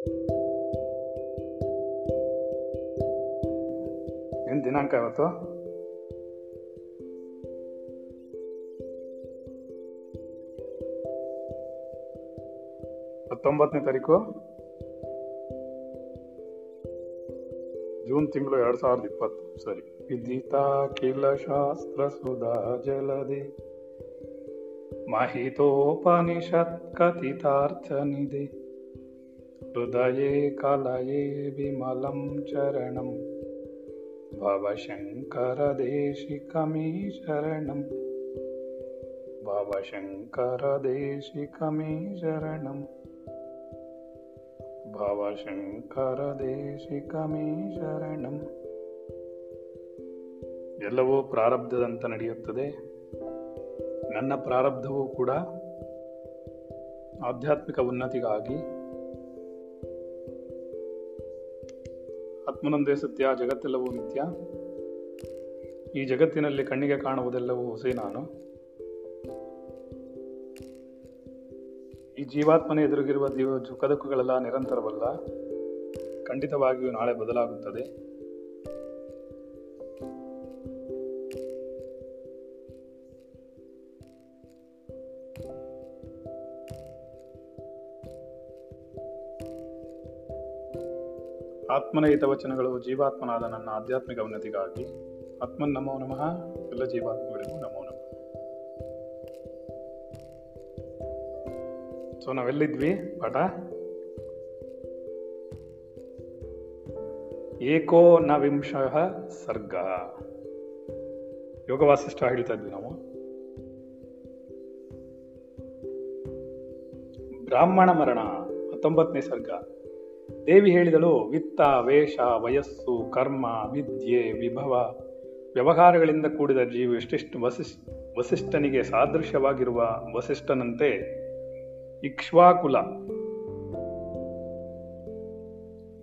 ಏನು ದಿನಾಂಕ ಇವತ್ತು? ಹತ್ತೊಂಬತ್ತನೇ ತಾರೀಕು? ಜೂನ್ ತಿಂಗಳು ಎರಡ್ ಸಾವಿರದ ಇಪ್ಪತ್ತು. ಸರಿ. ವಿದಿತಾ ಕಿಲ ಶಾಸ್ತ್ರ ಸುಧಾ ಜಲದೆ. ಮಹಿತೋಪನಿಷತ್ ಕಥಿತಾರ್ಥ कलये विमलं चरणं भवशङ्करदेशिकमे शरणं भवशङ्करदेशिकमे ಶರಣಂ ಭವಶಂಕರದೇಶಿಕಮೇ ಶರಣಂ ಎಲ್ಲವೂ ಪ್ರಾರಬ್ಧದಂತ ನಡೆಯುತ್ತದೆ. ನನ್ನ ಪ್ರಾರಬ್ಧವೂ ಕೂಡ ಆಧ್ಯಾತ್ಮಿಕ ಉನ್ನತಿಗಾಗಿ ಆತ್ಮನೊಂದೇ ಸತ್ಯ, ಜಗತ್ತೆಲ್ಲವೂ ನಿತ್ಯ. ಈ ಜಗತ್ತಿನಲ್ಲಿ ಕಣ್ಣಿಗೆ ಕಾಣುವುದೆಲ್ಲವೂ ಹೊಸೇ ನಾನು. ಈ ಜೀವಾತ್ಮನ ಎದುರಿಗಿರುವ ಜೀವ ಕದಕುಗಳೆಲ್ಲ ನಿರಂತರವಲ್ಲ. ಖಂಡಿತವಾಗಿಯೂ ನಾಳೆ ಬದಲಾಗುತ್ತದೆ. ಆತ್ಮನ ಹಿತವಚನಗಳು, ಜೀವಾತ್ಮನಾದ ನನ್ನ ಆಧ್ಯಾತ್ಮಿಕ ಉನ್ನತಿಗಾಗಿ. ಆತ್ಮನ್ ನಮೋ ನಮಃ. ಎಲ್ಲ ಜೀವಾತ್ಮಗಳಿಗೂ ನಮೋ ನಮಃ. ಸೊ ನಾವೆಲ್ಲಿದ್ವಿ? ಪಾಠ ಏಕೋ ನವಿಂಶ ಸರ್ಗ. ಯೋಗ ವಾಸಿಷ್ಠ ಹೇಳ್ತಾ ಇದ್ವಿ ನಾವು. ಬ್ರಾಹ್ಮಣ ಮರಣ, ಹತ್ತೊಂಬತ್ತನೇ ಸರ್ಗ. ದೇವಿ ಹೇಳಿದಳು, ವಿತ್ತ, ವೇಷ, ವಯಸ್ಸು, ಕರ್ಮ, ವಿದ್ಯೆ, ವಿಭವ, ವ್ಯವಹಾರಗಳಿಂದ ಕೂಡಿದ ಜೀವಿ ಎಷ್ಟೆಷ್ಟು ವಸಿಷ್, ವಸಿಷ್ಠನಿಗೆ ಸಾದೃಶ್ಯವಾಗಿರುವ ವಸಿಷ್ಠನಂತೆ ಇಕ್ಷ್ವಾಕುಲ.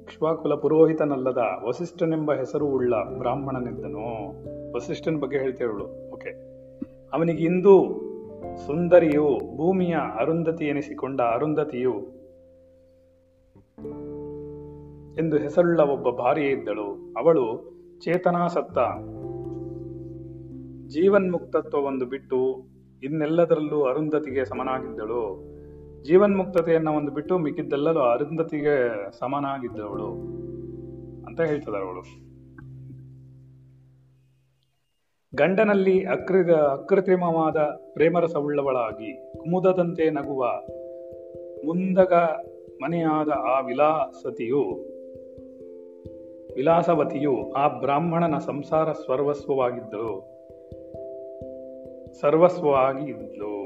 ಇಕ್ಷ್ವಾಕುಲ ಪುರೋಹಿತನಲ್ಲದ ವಸಿಷ್ಠನೆಂಬ ಹೆಸರು ಉಳ್ಳ ಬ್ರಾಹ್ಮಣನಿದ್ದನು. ವಸಿಷ್ಠನ ಬಗ್ಗೆ ಹೇಳ್ತೇವಳು ಓಕೆ ಅವನಿಗಿಂದು ಸುಂದರಿಯು ಭೂಮಿಯ ಅರುಂಧತಿ ಎನಿಸಿಕೊಂಡ ಅರುಂಧತಿಯು ಎಂದು ಹೆಸರುಳ್ಳ ಒಬ್ಬ ಭಾರ್ಯೆ ಇದ್ದಳು. ಅವಳು ಚೇತನಾಸತ್ತ ಜೀವನ್ಮುಕ್ತತ್ವವನ್ನು ಬಿಟ್ಟು ಇನ್ನೆಲ್ಲದರಲ್ಲೂ ಅರುಂಧತಿಗೆ ಸಮನಾಗಿದ್ದಳು. ಜೀವನ್ಮುಕ್ತತೆಯನ್ನು ಒಂದು ಬಿಟ್ಟು ಮಿಕ್ಕಿದ್ದೆಲ್ಲರೂ ಅರುಂಧತಿಗೆ ಸಮನಾಗಿದ್ದವಳು. ಅಂತ ಹೇಳ್ತಿದ್ದಾರೆ ಅವಳು. ಗಂಡನಲ್ಲಿ ಅಕೃ ಅಕೃತ್ರಿಮವಾದ ಪ್ರೇಮರಸವುಳ್ಳವಳಾಗಿ ಕುಮುದದಂತೆ ನಗುವ ಮುಂದಗ ಮನೆಯಾದ ಆ ವಿಲಾಸತಿಯು ವಿಲಾಸವತಿಯು ಆ ಬ್ರಾಹ್ಮಣನ ಸಂಸಾರ ಸರ್ವಸ್ವವಾಗಿದ್ದಳು. ಸರ್ವಸ್ವವಾಗಿ ಇದ್ಲು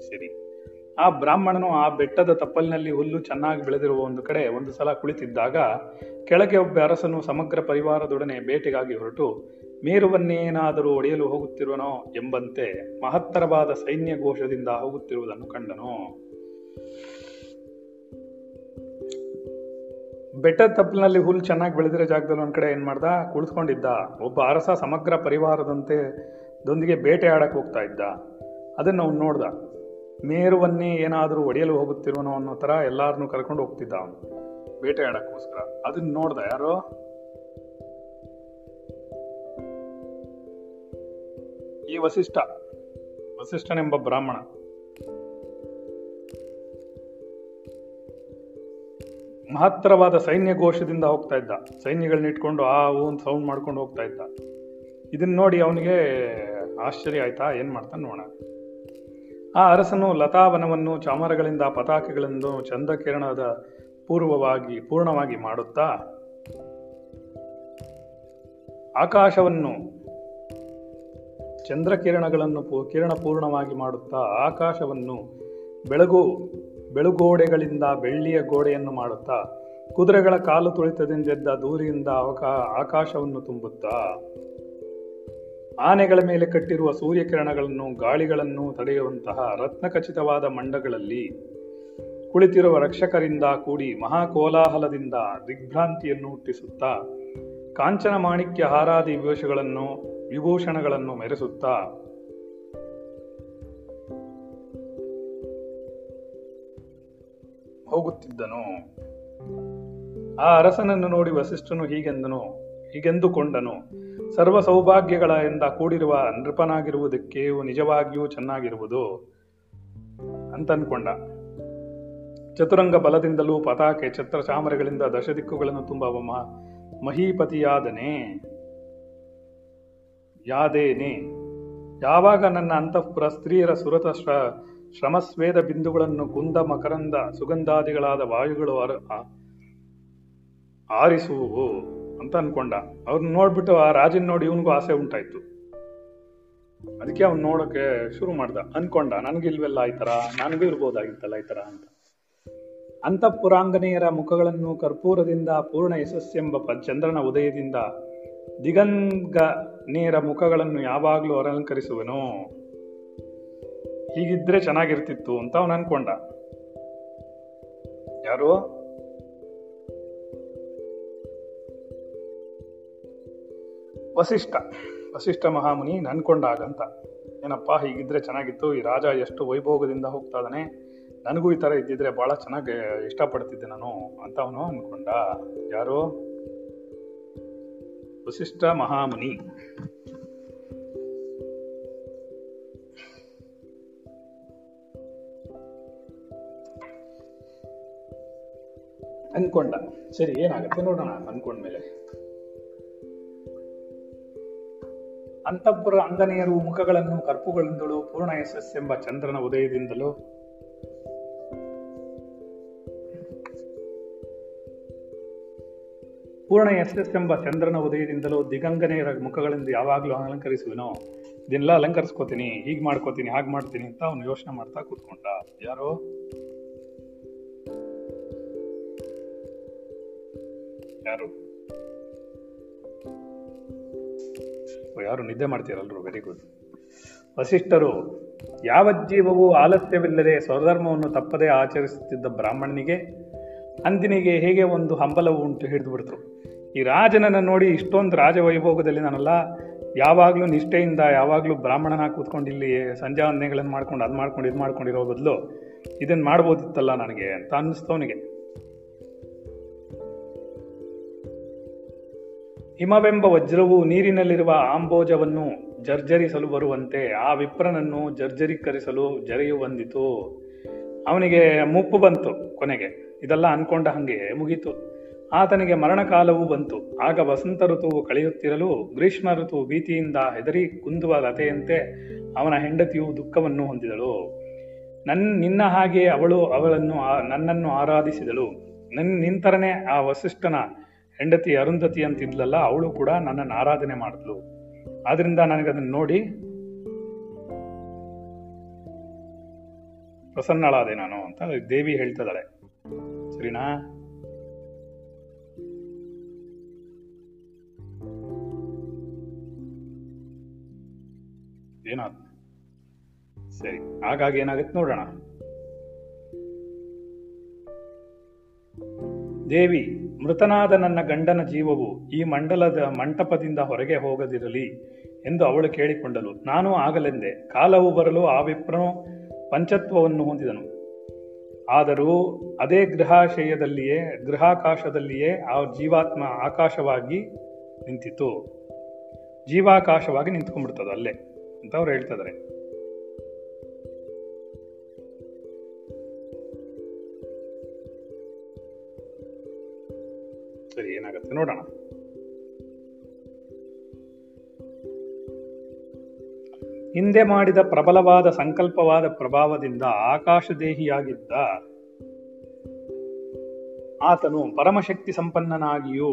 ಸರಿ. ಆ ಬ್ರಾಹ್ಮಣನು ಆ ಬೆಟ್ಟದ ತಪ್ಪಲಿನಲ್ಲಿ ಹುಲ್ಲು ಚೆನ್ನಾಗಿ ಬೆಳೆದಿರುವ ಒಂದು ಕಡೆ ಒಂದು ಸಲ ಕುಳಿತಿದ್ದಾಗ ಕೆಳಗೆ ಒಬ್ಬ ಅರಸನು ಸಮಗ್ರ ಪರಿವಾರದೊಡನೆ ಬೇಟೆಗಾಗಿ ಹೊರಟು, ಮೇರುವನ್ನೇನಾದರೂ ಒಡೆಯಲು ಹೋಗುತ್ತಿರುವನೋ? ಎಂಬಂತೆ ಮಹತ್ತರವಾದ ಸೈನ್ಯ ಘೋಷದಿಂದ ಹೋಗುತ್ತಿರುವುದನ್ನು ಕಂಡನು. ಬೆಟ್ಟದ ತಪ್ಪಲಿನಲ್ಲಿ ಹುಲ್ಲು ಚೆನ್ನಾಗಿ ಬೆಳೆದಿರೋ ಜಾಗದಲ್ಲಿ ಒಂದು ಕಡೆ ಏನು ಮಾಡ್ದ? ಕುಳಿತ್ಕೊಂಡಿದ್ದ ಒಬ್ಬ ಅರಸ ಸಮಗ್ರ ಪರಿವಾರದಂತೆ ದೊಂದಿಗೆ ಬೇಟೆ ಆಡಕ್ಕೆ ಹೋಗ್ತಾ ಇದ್ದ. ಅದನ್ನು ಅವ್ನು ನೋಡ್ದ. ಮೇರುವನ್ನೇ ಏನಾದರೂ ಒಡೆಯಲು ಹೋಗುತ್ತಿರುವನೋ ಅನ್ನೋ ಥರ ಎಲ್ಲಾರನ್ನೂ ಕರ್ಕೊಂಡು ಹೋಗ್ತಿದ್ದ ಅವನು. ಬೇಟೆ ಆಡಕ್ಕೋಸ್ಕರ. ಅದನ್ನ ನೋಡ್ದ ಯಾರೋ? ಈ ವಸಿಷ್ಠ. ವಸಿಷ್ಠನೆಂಬ ಬ್ರಾಹ್ಮಣ. ಮಹತ್ತರವಾದ ಸೈನ್ಯ ಘೋಷದಿಂದ ಹೋಗ್ತಾ ಇದ್ದ. ಸೈನ್ಯಗಳನ್ನ ಇಟ್ಕೊಂಡು ಆ ಒಂದು ಸೌಂಡ್ ಮಾಡ್ಕೊಂಡು ಹೋಗ್ತಾ ಇದ್ದ. ಇದನ್ನ ನೋಡಿ ಅವನಿಗೆ ಆಶ್ಚರ್ಯ ಆಯ್ತಾ, ಏನು ಮಾಡ್ತಾನೆ ನೋಡೋಣ ಆ ಅರಸನು ಲತಾವನವನ್ನು ಚಾಮರಗಳಿಂದ ಪತಾಕೆಗಳನ್ನು ಚಂದ್ರಕಿರಣದ ಪೂರ್ವವಾಗಿ, ಪೂರ್ಣವಾಗಿ ಮಾಡುತ್ತಾ, ಆಕಾಶವನ್ನು, ಚಂದ್ರಕಿರಣಗಳನ್ನು ಕಿರಣ ಪೂರ್ಣವಾಗಿ ಮಾಡುತ್ತಾ, ಆಕಾಶವನ್ನು ಬೆಳಗು ಬೆಳುಗೋಡೆಗಳಿಂದ ಬೆಳ್ಳಿಯ ಗೋಡೆಯನ್ನು ಮಾಡುತ್ತಾ, ಕುದುರೆಗಳ ಕಾಲು ತುಳಿತದಿಂದೆದ್ದ ದೂರಿಯಿಂದ ಅವಕಾ, ಆಕಾಶವನ್ನು ತುಂಬುತ್ತಾ. ಆನೆಗಳ ಮೇಲೆ ಕಟ್ಟಿರುವ ಸೂರ್ಯಕಿರಣಗಳನ್ನು ಗಾಳಿಗಳನ್ನು ತಡೆಯುವಂತಹ ರತ್ನಖಚಿತವಾದ ಮಂಡಗಳಲ್ಲಿ ಕುಳಿತಿರುವ ರಕ್ಷಕರಿಂದ ಕೂಡಿ ಮಹಾಕೋಲಾಹಲದಿಂದ ದಿಗ್ಭ್ರಾಂತಿಯನ್ನು ಹುಟ್ಟಿಸುತ್ತಾ ಕಾಂಚನ ಮಾಣಿಕ್ಯ ಹಾರಾದಿ ವಿಭೂಷಗಳನ್ನು ವಿಭೂಷಣಗಳನ್ನು ಮೆರೆಸುತ್ತಾ ಹೋಗುತ್ತಿದ್ದನು? ಆ ಅರಸನನ್ನು ನೋಡಿ ವಸಿಷ್ಠನು ಹೀಗೆಂದನು, ಹೀಗೆಂದುಕೊಂಡನು, ಸರ್ವ ಸೌಭಾಗ್ಯಗಳ ಎಂದ ಕೂಡಿರುವ ನೃಪನಾಗಿರುವುದಕ್ಕೆ ನಿಜವಾಗಿಯೂ ಚೆನ್ನಾಗಿರುವುದು ಅಂತನ್ಕೊಂಡ. ಚತುರಂಗ ಬಲದಿಂದಲೂ ಪತಾಕೆ ಛತ್ರ ಚಾಮರಗಳಿಂದ ದಶದಿಕ್ಕುಗಳನ್ನು ತುಂಬುವ ತುಂಬ ಮಹೀಪತಿಯಾದನೇ? ಯಾದೇನೆ? ಯಾವಾಗ ನನ್ನ ಅಂತಃಪುರ ಸ್ತ್ರೀಯರ ಸುರತ ಶ್ರಮಸ್ವೇದ ಬಿಂದುಗಳನ್ನು ಕುಂದ ಮಕರಂದ ಸುಗಂಧಾದಿಗಳಾದ ವಾಯುಗಳು ಆರಿಸುವು ಅಂತ ಅನ್ಕೊಂಡ. ಅವ್ರನ್ನ ನೋಡ್ಬಿಟ್ಟು ಆ ರಾಜನ್ ನೋಡಿ ಇವನಿಗೂ ಆಸೆ ಉಂಟಾಯ್ತು. ಅದಕ್ಕೆ ಅವ್ನು ನೋಡಕ್ಕೆ ಶುರು ಮಾಡ್ದ. ಅನ್ಕೊಂಡ ನನಗಿಲ್ವೆಲ್ಲ ಈ ತರ ನನಗೂ ಇರ್ಬೋದಾಗಿತ್ತಲ್ಲ ಈ ತರ ಅಂತ. ಅಂತಃಪುರಾಂಗನೆಯರ ಮುಖಗಳನ್ನು ಕರ್ಪೂರದಿಂದ, ಪೂರ್ಣ ಯಶಸ್ಸೆಂಬ ಚಂದ್ರನ ಉದಯದಿಂದ ದಿಗಂಗ ನೇರ ಮುಖಗಳನ್ನು ಯಾವಾಗಲೂ ಅಲಂಕರಿಸುವನು? ಹೀಗಿದ್ರೆ ಚೆನ್ನಾಗಿರ್ತಿತ್ತು ಅಂತ ಅವನು ಅನ್ಕೊಂಡ. ಯಾರು? ವಸಿಷ್ಠ. ವಸಿಷ್ಠ ಮಹಾಮುನಿ ನನ್ಕೊಂಡಾಗಂತ. ಏನಪ್ಪ, ಹೀಗಿದ್ರೆ ಚೆನ್ನಾಗಿತ್ತು. ಈ ರಾಜ ಎಷ್ಟು ವೈಭೋಗದಿಂದ ಹೋಗ್ತಾ ಇದ್ದಾನೆ. ನನಗೂ ಈ ತರ ಇದ್ದಿದ್ರೆ ಬಹಳ ಚೆನ್ನಾಗಿ ಇಷ್ಟಪಡ್ತಿದ್ದೆ ನಾನು ಅಂತ ಅವನು ಅನ್ಕೊಂಡ. ಯಾರು? ವಸಿಷ್ಠ ಮಹಾಮುನಿ. ಅನ್ಕೊಂಡ. ಸರಿ, ಏನಾಗುತ್ತೆ ನೋಡೋಣ ಅನ್ಕೊಂಡ್ಮೇಲೆ. ಅಂತಃಪುರ ಅಂಗನೆಯರು ಮುಖಗಳನ್ನು ಕರ್ಪುಗಳಿಂದಲೂ ಪೂರ್ಣ ಎಂಬ ಚಂದ್ರನ ಉದಯದಿಂದಲೂ ಪೂರ್ಣ ಎಂಬ ಚಂದ್ರನ ಉದಯದಿಂದಲೂ ದಿಗಂಗನೆಯರ ಮುಖಗಳಿಂದ ಯಾವಾಗಲೂ ಅಲಂಕರಿಸುವೆನೋ? ಇದನ್ನೆಲ್ಲ ಅಲಂಕರಿಸ್ಕೋತೀನಿ, ಹೀಗ್ ಮಾಡ್ಕೋತೀನಿ, ಹಾಗೆ ಮಾಡ್ತೀನಿ ಅಂತ ಅವನು ಯೋಚನೆ ಮಾಡ್ತಾ ಕೂತ್ಕೊಂಡ. ಯಾರೋ? ಯಾರು? ಯಾರು ನಿದ್ದೆ ಮಾಡ್ತೀರಲ್ರು ವೆರಿ ಗುಡ್ ವಸಿಷ್ಠರು, ಯಾವ ಜೀವವು ಆಲಸ್ಯವಿಲ್ಲದೆ ಸ್ವಧರ್ಮವನ್ನು ತಪ್ಪದೇ ಆಚರಿಸುತ್ತಿದ್ದ ಬ್ರಾಹ್ಮಣನಿಗೆ ಅಂದಿನಿಗೆ ಹೇಗೆ ಒಂದು ಹಂಬಲವು ಉಂಟು ಹಿಡಿದು ಬಿಡ್ತು? ಈ ರಾಜನನ್ನು ನೋಡಿ ಇಷ್ಟೊಂದು ರಾಜವೈಭೋಗದಲ್ಲಿ ನಾನಲ್ಲ, ಯಾವಾಗಲೂ ನಿಷ್ಠೆಯಿಂದ, ಯಾವಾಗಲೂ ಬ್ರಾಹ್ಮಣನ ಕೂತ್ಕೊಂಡು ಇಲ್ಲಿ ಸಂಜಾವನೆಗಳನ್ನು ಮಾಡ್ಕೊಂಡು ಅದು ಮಾಡ್ಕೊಂಡು ಇದು ಮಾಡ್ಕೊಂಡಿರೋ ಬದಲು ಇದನ್ನು ಮಾಡ್ಬೋದಿತ್ತಲ್ಲ ನನಗೆ ಅಂತ ಅನ್ನಿಸ್ತವನಿಗೆ ಹಿಮವೆಂಬ ವಜ್ರವು ನೀರಿನಲ್ಲಿರುವ ಆಂಬೋಜವನ್ನು ಜರ್ಜರಿಸಲು ಬರುವಂತೆ ಆ ವಿಪ್ರನನ್ನು ಜರ್ಜರೀಕರಿಸಲು ಜರೆಯು ಬಂದಿತು. ಅವನಿಗೆ ಮುಪ್ಪು ಬಂತು ಕೊನೆಗೆ. ಇದೆಲ್ಲ ಅನ್ಕೊಂಡ ಹಂಗೆ ಮುಗೀತು. ಆತನಿಗೆ ಮರಣಕಾಲವೂ ಬಂತು. ಆಗ ವಸಂತ ಋತುವು ಕಳೆಯುತ್ತಿರಲು ಗ್ರೀಷ್ಮ ಋತು ಭೀತಿಯಿಂದ ಹೆದರಿ ಕುಂದುವ ಲತೆಯಂತೆ ಅವನ ಹೆಂಡತಿಯು ದುಃಖವನ್ನು ಹೊಂದಿದಳು. ನನ್, ನಿನ್ನ ಹಾಗೆ ಅವಳು ಅವಳನ್ನು ನನ್ನನ್ನು ಆರಾಧಿಸಿದಳು. ನನ್ನ ನಿಂತರನೇ ಆ ವಸಿಷ್ಠನ ಹೆಂಡತಿ ಅರುಂಧತಿ ಅಂತಿದ್ಲಲ್ಲ, ಅವಳು ಕೂಡ ನನ್ನನ್ನು ಆರಾಧನೆ ಮಾಡಿದ್ಲು. ಆದ್ರಿಂದ ನನಗದನ್ನು ನೋಡಿ ಪ್ರಸನ್ನಳಾದೆ ನಾನು ಅಂತ ದೇವಿ ಹೇಳ್ತಿದ್ದಾಳೆ. ಸರಿನಾ? ಏನಾದ? ಸರಿ, ಹಾಗಾಗಿ ಏನಾಗುತ್ತೆ ನೋಡೋಣ. ದೇವಿ ಮೃತನಾದ ನನ್ನ ಗಂಡನ ಜೀವವು ಈ ಮಂಡಲದ ಮಂಟಪದಿಂದ ಹೊರಗೆ ಹೋಗದಿರಲಿ ಎಂದು ಅವಳು ಕೇಳಿಕೊಂಡಳು. ನಾನು ಆಗಲೆಂದೆ. ಕಾಲವು ಬರಲು ಆ ವಿಪ್ರನು ಪಂಚತ್ವವನ್ನು ಹೊಂದಿದನು. ಆದರೂ ಅದೇ ಗೃಹಾಶಯದಲ್ಲಿಯೇ, ಗೃಹಾಕಾಶದಲ್ಲಿಯೇ ಆ ಜೀವಾತ್ಮ ಆಕಾಶವಾಗಿ ನಿಂತಿತು ಜೀವಾಕಾಶವಾಗಿ ನಿಂತ್ಕೊಂಡ್ಬಿಡ್ತದ ಅಲ್ಲೇ ಅಂತ ಅವ್ರು ಹೇಳ್ತಿದ್ದಾರೆ ಸರಿ, ಏನಾಗುತ್ತೆ ನೋಡೋಣ. ಹಿಂದೆ ಮಾಡಿದ ಪ್ರಬಲವಾದ ಸಂಕಲ್ಪವಾದ ಪ್ರಭಾವದಿಂದ ಆಕಾಶದೇಹಿಯಾಗಿದ್ದ ಆತನು ಪರಮಶಕ್ತಿ ಸಂಪನ್ನನಾಗಿಯೂ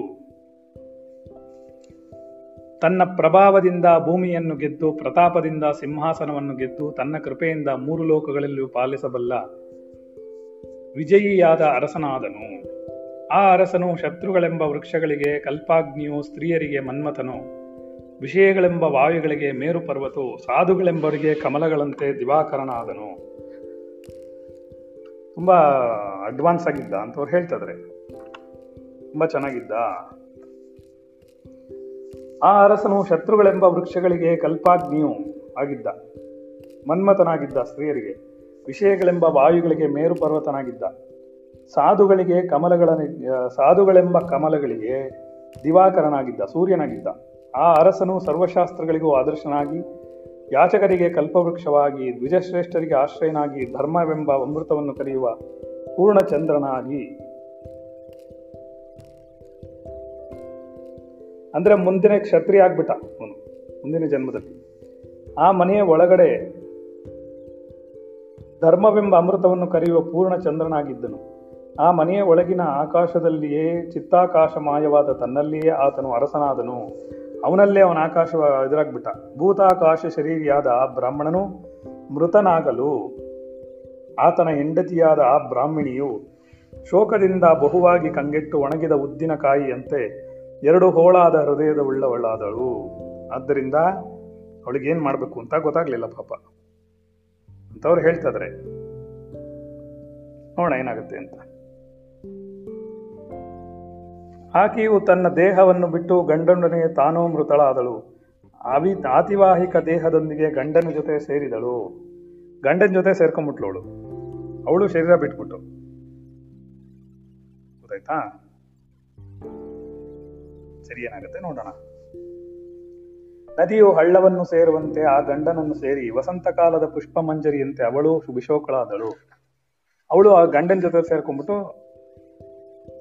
ತನ್ನ ಪ್ರಭಾವದಿಂದ ಭೂಮಿಯನ್ನು ಗೆದ್ದು ಪ್ರತಾಪದಿಂದ ಸಿಂಹಾಸನವನ್ನು ಗೆದ್ದು ತನ್ನ ಕೃಪೆಯಿಂದ ಮೂರು ಲೋಕಗಳಲ್ಲಿಯೂ ಪಾಲಿಸಬಲ್ಲ ವಿಜಯಿಯಾದ ಅರಸನಾದನು. ಆ ಅರಸನು ಶತ್ರುಗಳೆಂಬ ವೃಕ್ಷಗಳಿಗೆ, ಕಲ್ಪಾಗ್ನಿಯು ಸ್ತ್ರೀಯರಿಗೆ ಮನ್ಮಥನು. ವಿಷಯಗಳೆಂಬ ವಾಯುಗಳಿಗೆ ಮೇರು ಪರ್ವತು ಸಾಧುಗಳೆಂಬವರಿಗೆ ಕಮಲಗಳಂತೆ ದಿವಾಕರನಾದನು. ತುಂಬ ಅಡ್ವಾನ್ಸ್ ಆಗಿದ್ದ ಅಂತವ್ರು ಹೇಳ್ತಿದ್ರೆ. ತುಂಬ ಚೆನ್ನಾಗಿದ್ದ. ಆ ಅರಸನು ಶತ್ರುಗಳೆಂಬ ವೃಕ್ಷಗಳಿಗೆ ಕಲ್ಪಾಗ್ನಿಯು ಆಗಿದ್ದ. ಮನ್ಮಥನಾಗಿದ್ದ ಸ್ತ್ರೀಯರಿಗೆ. ವಿಷಯಗಳೆಂಬ ವಾಯುಗಳಿಗೆ ಮೇರು ಪರ್ವತನಾಗಿದ್ದ. ಸಾಧುಗಳಿಗೆ ಕಮಲಗಳ ಸಾಧುಗಳೆಂಬ ಕಮಲಗಳಿಗೆ ದಿವಾಕರನಾಗಿದ್ದ, ಸೂರ್ಯನಾಗಿದ್ದ. ಆ ಅರಸನು ಸರ್ವಶಾಸ್ತ್ರಗಳಿಗೂ ಆದರ್ಶನಾಗಿ, ಯಾಚಕರಿಗೆ ಕಲ್ಪವೃಕ್ಷವಾಗಿ, ದ್ವಿಜಶ್ರೇಷ್ಠರಿಗೆ ಆಶ್ರಯನಾಗಿ, ಧರ್ಮವೆಂಬ ಅಮೃತವನ್ನು ಕರೆಯುವ ಪೂರ್ಣಚಂದ್ರನಾಗಿ. ಅಂದ್ರೆ ಮುಂದಿನ ಕ್ಷತ್ರಿಯ ಆಗ್ಬಿಟ್ಟ ಅವನು, ಮುಂದಿನ ಜನ್ಮದಲ್ಲಿ. ಆ ಮನೆಯ ಒಳಗಡೆ ಧರ್ಮವೆಂಬ ಅಮೃತವನ್ನು ಕರೆಯುವ ಪೂರ್ಣ ಚಂದ್ರನಾಗಿದ್ದನು ಆ ಮನೆಯ ಒಳಗಿನ ಆಕಾಶದಲ್ಲಿಯೇ ಚಿತ್ತಾಕಾಶ ಮಾಯವಾದ ತನ್ನಲ್ಲಿಯೇ ಆತನು ಅರಸನಾದನು. ಅವನಲ್ಲೇ ಅವನ ಆಕಾಶ ಎದುರಾಗ್ಬಿಟ್ಟ. ಭೂತಾಕಾಶ ಶರೀರಿಯಾದ ಆ ಬ್ರಾಹ್ಮಣನು ಮೃತನಾಗಲು ಆತನ ಹೆಂಡತಿಯಾದ ಆ ಬ್ರಾಹ್ಮಿಣಿಯು ಶೋಕದಿಂದ ಬಹುವಾಗಿ ಕಂಗೆಟ್ಟು ಒಣಗಿದ ಉದ್ದಿನಕಾಯಿಯಂತೆ ಎರಡು ಹೋಳಾದ ಹೃದಯದ ಉಳ್ಳವಳಾದಳು ಆದ್ದರಿಂದ ಅವಳಿಗೇನು ಮಾಡಬೇಕು ಅಂತ ಗೊತ್ತಾಗ್ಲಿಲ್ಲ ಪಾಪ. ಅಂತವ್ರು ಹೇಳ್ತಾದ್ರೆ ನೋಡೋಣ ಏನಾಗುತ್ತೆ ಅಂತ. ಆಕೆಯು ತನ್ನ ದೇಹವನ್ನು ಬಿಟ್ಟು ಗಂಡನೊಡನೆ ತಾನೂ ಮೃತಳಾದಳು. ಅವಿ ಆತಿವಾಹಿಕ ದೇಹದೊಂದಿಗೆ ಗಂಡನ ಜೊತೆ ಸೇರಿದಳು. ಗಂಡನ ಜೊತೆ ಸೇರ್ಕೊಂಬಿಟ್ಲವಳು ಅವಳು ಶರೀರ ಬಿಟ್ಬಿಟ್ಟು ಗೊತ್ತಾಯ್ತಾ? ಸರಿ, ಏನಾಗುತ್ತೆ ನೋಡೋಣ. ನದಿಯು ಹಳ್ಳವನ್ನು ಸೇರುವಂತೆ ಆ ಗಂಡನನ್ನು ಸೇರಿ ವಸಂತ ಕಾಲದ ಪುಷ್ಪ ಮಂಜರಿಯಂತೆ ಅವಳು ಶುಭಿಶೋಕಳಾದಳು ಅವಳು ಆ ಗಂಡನ ಜೊತೆ ಸೇರ್ಕೊಂಬಿಟ್ಟು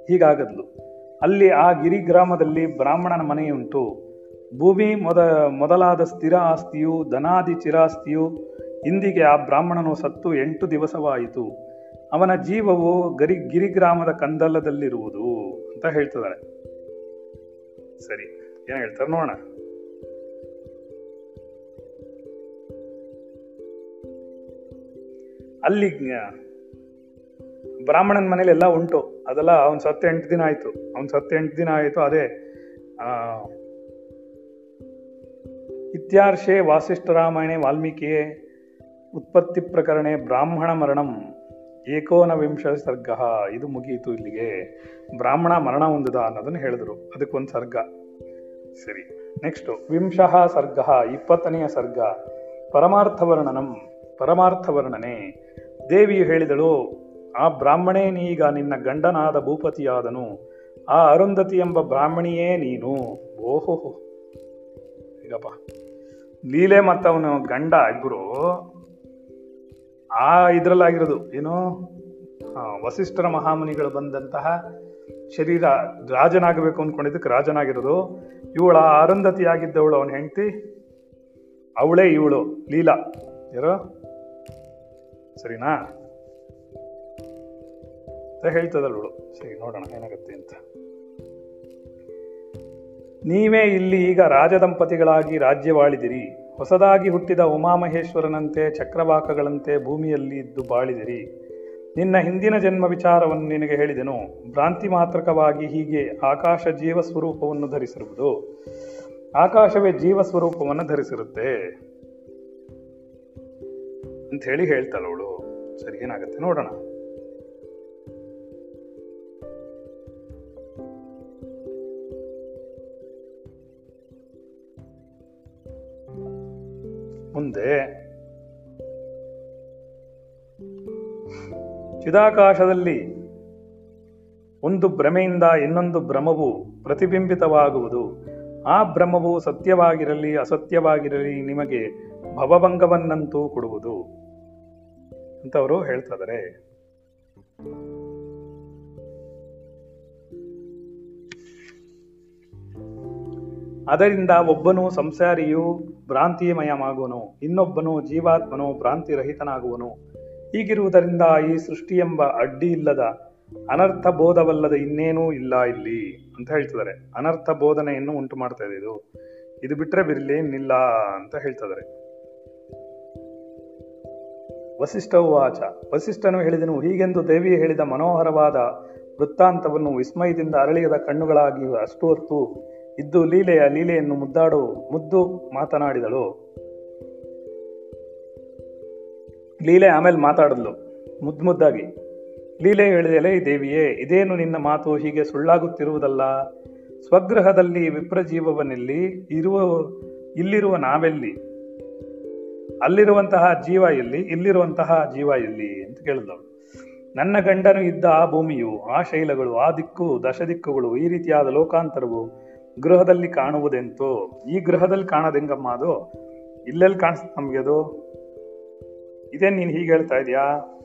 ಹೀಗಾಗದ್ಲು. ಅಲ್ಲಿ ಆ ಗಿರಿ ಗ್ರಾಮದಲ್ಲಿ ಬ್ರಾಹ್ಮಣನ ಮನೆಯುಂಟು. ಭೂಮಿ ಮೊದ, ಮೊದಲಾದ ಸ್ಥಿರ ಆಸ್ತಿಯು, ಧನಾದಿ ಚಿರಾಸ್ತಿಯು, ಇಂದಿಗೆ ಆ ಬ್ರಾಹ್ಮಣನು ಸತ್ತು ಎಂಟು ದಿವಸವಾಯಿತು. ಅವನ ಜೀವವು ಗರಿ, ಗಿರಿಗ್ರಾಮದ ಕಂದಲದಲ್ಲಿರುವುದು ಅಂತ ಹೇಳ್ತಿದ್ದಾರೆ. ಸರಿ, ಏನು ಹೇಳ್ತಾರೆ ನೋಡೋಣ. ಅಲ್ಲಿ ಬ್ರಾಹ್ಮಣನ ಮನೇಲಿ ಎಲ್ಲ ಉಂಟು. ಅದೆಲ್ಲ ಅವನ್ ಸತ್ತು ಎಂಟು ದಿನ ಆಯ್ತು. ಅವನ್ ಸತ್ತು ಎಂಟು ದಿನ ಆಯ್ತು, ಅದೇ ಇತ್ಯಾರ್ಷೆ ವಾಸಿಷ್ಠ ರಾಮಾಯಣೆ ವಾಲ್ಮೀಕಿಯೇ ಉತ್ಪತ್ತಿ ಪ್ರಕರಣೆ ಬ್ರಾಹ್ಮಣ ಮರಣಂ ಏಕೋನವಿಂಶ ಸರ್ಗ. ಇದು ಮುಗಿಯಿತು ಇಲ್ಲಿಗೆ. ಬ್ರಾಹ್ಮಣ ಮರಣ ಹೊಂದದ ಅನ್ನೋದನ್ನ ಹೇಳಿದ್ರು. ಅದಕ್ಕೊಂದು ಸರ್ಗ. ಸರಿ. ನೆಕ್ಸ್ಟ್ ವಿಂಶಃ ಸರ್ಗ, ಇಪ್ಪತ್ತನೆಯ ಸರ್ಗ. ಪರಮಾರ್ಥ ವರ್ಣನೆ ದೇವಿಯು ಹೇಳಿದಳು ಆ ಬ್ರಾಹ್ಮಣೇ ನೀಗ ನಿನ್ನ ಗಂಡನಾದ ಭೂಪತಿಯಾದನು. ಆ ಅರುಂಧತಿ ಎಂಬ ಬ್ರಾಹ್ಮಣಿಯೇ ನೀನು. ಓಹೋ. ಈಗಪ್ಪ. ಲೀಲೆ ಮತ್ತವನು ಗಂಡ ಇಬ್ಬರು ಆ ಇದರಲ್ಲಾಗಿರೋದು ಏನು? ವಸಿಷ್ಠರ ಮಹಾಮುನಿಗಳು ಬಂದಂತಹ ಶರೀರ ರಾಜನಾಗಬೇಕು ಅಂದ್ಕೊಂಡಿದ್ದಕ್ಕೆ ರಾಜನಾಗಿರೋದು. ಇವಳ ಅರುಂಧತಿ ಆಗಿದ್ದವಳು ಅವನ ಹೆಂಡತಿ? ಅವಳೇ ಇವಳು, ಲೀಲಾ. ಯಾರೋ? ಸರಿನಾ? ಅಂತ ಹೇಳ್ತದಲ್ವಳು ಸರಿ, ನೋಡೋಣ, ಏನಾಗುತ್ತೆ ಅಂತ. ನೀವೇ ಇಲ್ಲಿ ಈಗ ರಾಜದಂಪತಿಗಳಾಗಿ ರಾಜ್ಯವಾಳಿದಿರಿ. ಹೊಸದಾಗಿ ಹುಟ್ಟಿದ ಉಮಾಮಹೇಶ್ವರನಂತೆ, ಚಕ್ರವಾಕಗಳಂತೆ ಭೂಮಿಯಲ್ಲಿ ಇದ್ದು ಬಾಳಿದಿರಿ. ನಿನ್ನ ಹಿಂದಿನ ಜನ್ಮ ವಿಚಾರವನ್ನು ನಿನಗೆ ಹೇಳಿದೆನು. ಭ್ರಾಂತಿ ಮಾತ್ರಕವಾಗಿ ಹೀಗೆ ಆಕಾಶ ಜೀವ ಸ್ವರೂಪವನ್ನು ಧರಿಸಿರುವುದು. ಆಕಾಶವೇ ಜೀವ ಸ್ವರೂಪವನ್ನು ಧರಿಸಿರುತ್ತೆ. ಅಂತ ಹೇಳಿ ಹೇಳ್ತಾಳೆ ಅವಳು. ಸರಿ, ಏನಾಗುತ್ತೆ ನೋಡೋಣ. ಮುಂದೆ. ಚಿದಾಕಾಶದಲ್ಲಿ ಒಂದು ಭ್ರಮೆಯಿಂದ ಇನ್ನೊಂದು ಭ್ರಮವು ಪ್ರತಿಬಿಂಬಿತವಾಗುವುದು. ಆ ಭ್ರಮವು ಸತ್ಯವಾಗಿರಲಿ, ಅಸತ್ಯವಾಗಿರಲಿ ನಿಮಗೆ ಭವಭಂಗವನ್ನಂತೂ ಕೊಡುವುದು ಅಂತ ಅವರು ಹೇಳ್ತಾರೆ ಅದರಿಂದ ಒಬ್ಬನು ಸಂಸಾರಿಯು ಭ್ರಾಂತಿಮಯವಾಗುವನು ಇನ್ನೊಬ್ಬನು ಜೀವಾತ್ಮನು ಭ್ರಾಂತಿರಹಿತನಾಗುವನು. ಹೀಗಿರುವುದರಿಂದ ಈ ಸೃಷ್ಟಿ ಎಂಬ ಅಡ್ಡಿ ಇಲ್ಲದ ಅನರ್ಥ ಬೋಧವಲ್ಲದ ಇನ್ನೇನೂ ಇಲ್ಲ ಇಲ್ಲಿ ಅಂತ ಹೇಳ್ತಿದ್ದಾರೆ. ಅನರ್ಥ ಬೋಧನೆಯನ್ನು ಉಂಟು ಮಾಡ್ತಾ ಇದೆ ಇದು. ಇದು ಬಿಟ್ಟರೆ ಬಿರ್ಲಿ ಏನಿಲ್ಲ ಅಂತ ಹೇಳ್ತಿದ್ದಾರೆ. ವಸಿಷ್ಠ ವಾಚ ವಸಿಷ್ಠನು ಹೇಳಿದನು, ಹೀಗೆಂದು ದೇವಿ ಹೇಳಿದ ಮನೋಹರವಾದ ವೃತ್ತಾಂತವನ್ನು ವಿಸ್ಮಯದಿಂದ ಅರಳಿಯದ ಕಣ್ಣುಗಳಾಗಿ ಅಷ್ಟು ಹೊತ್ತು ಇದ್ದು ಲೀಲೆಯ ಲೀಲೆಯನ್ನು ಮುದ್ದಾಡು ಮುದ್ದು ಮಾತನಾಡಿದಳು. ಲೀಲೆ ಆಮೇಲೆ ಮಾತಾಡಿದ್ಲು ಮುದ್ದು ಮುದ್ದಾಗಿ. ಲೀಲೆ ಹೇಳಿದೆಲೆ, ದೇವಿಯೇ, ಇದೇನು ನಿನ್ನ ಮಾತು? ಹೀಗೆ ಸುಳ್ಳಾಗುತ್ತಿರುವುದಲ್ಲ. ಸ್ವಗ್ರಹದಲ್ಲಿ ವಿಪ್ರಜೀವವನ್ನೆಲ್ಲಿ ಇರುವ, ಇಲ್ಲಿರುವ ನಾವೆಲ್ಲಿ? ಅಲ್ಲಿರುವಂತಹ ಜೀವ ಎಲ್ಲಿ? ಇಲ್ಲಿರುವಂತಹ ಜೀವ ಎಲ್ಲಿ? ಅಂತ ಕೇಳಿದವಳು ನನ್ನ ಗಂಡನು ಇದ್ದ ಆ ಭೂಮಿಯು, ಆ ಶೈಲಗಳು, ಆ ದಿಕ್ಕು, ದಶದಿಕ್ಕುಗಳು, ಈ ರೀತಿಯಾದ ಲೋಕಾಂತರವು ಗೃಹದಲ್ಲಿ ಕಾಣುವುದೆಂತೋ, ಈ ಗೃಹದಲ್ಲಿ ಕಾಣೋದೆಂಗಮ್ಮ ಅದು? ಇಲ್ಲೆಲ್ಲಿ ಕಾಣಿಸ್ತು ನಮಗೆ ಅದು? ಇದೇನು ನೀನು ಹೀಗೆ ಹೇಳ್ತಾ ಇದೆಯಾ?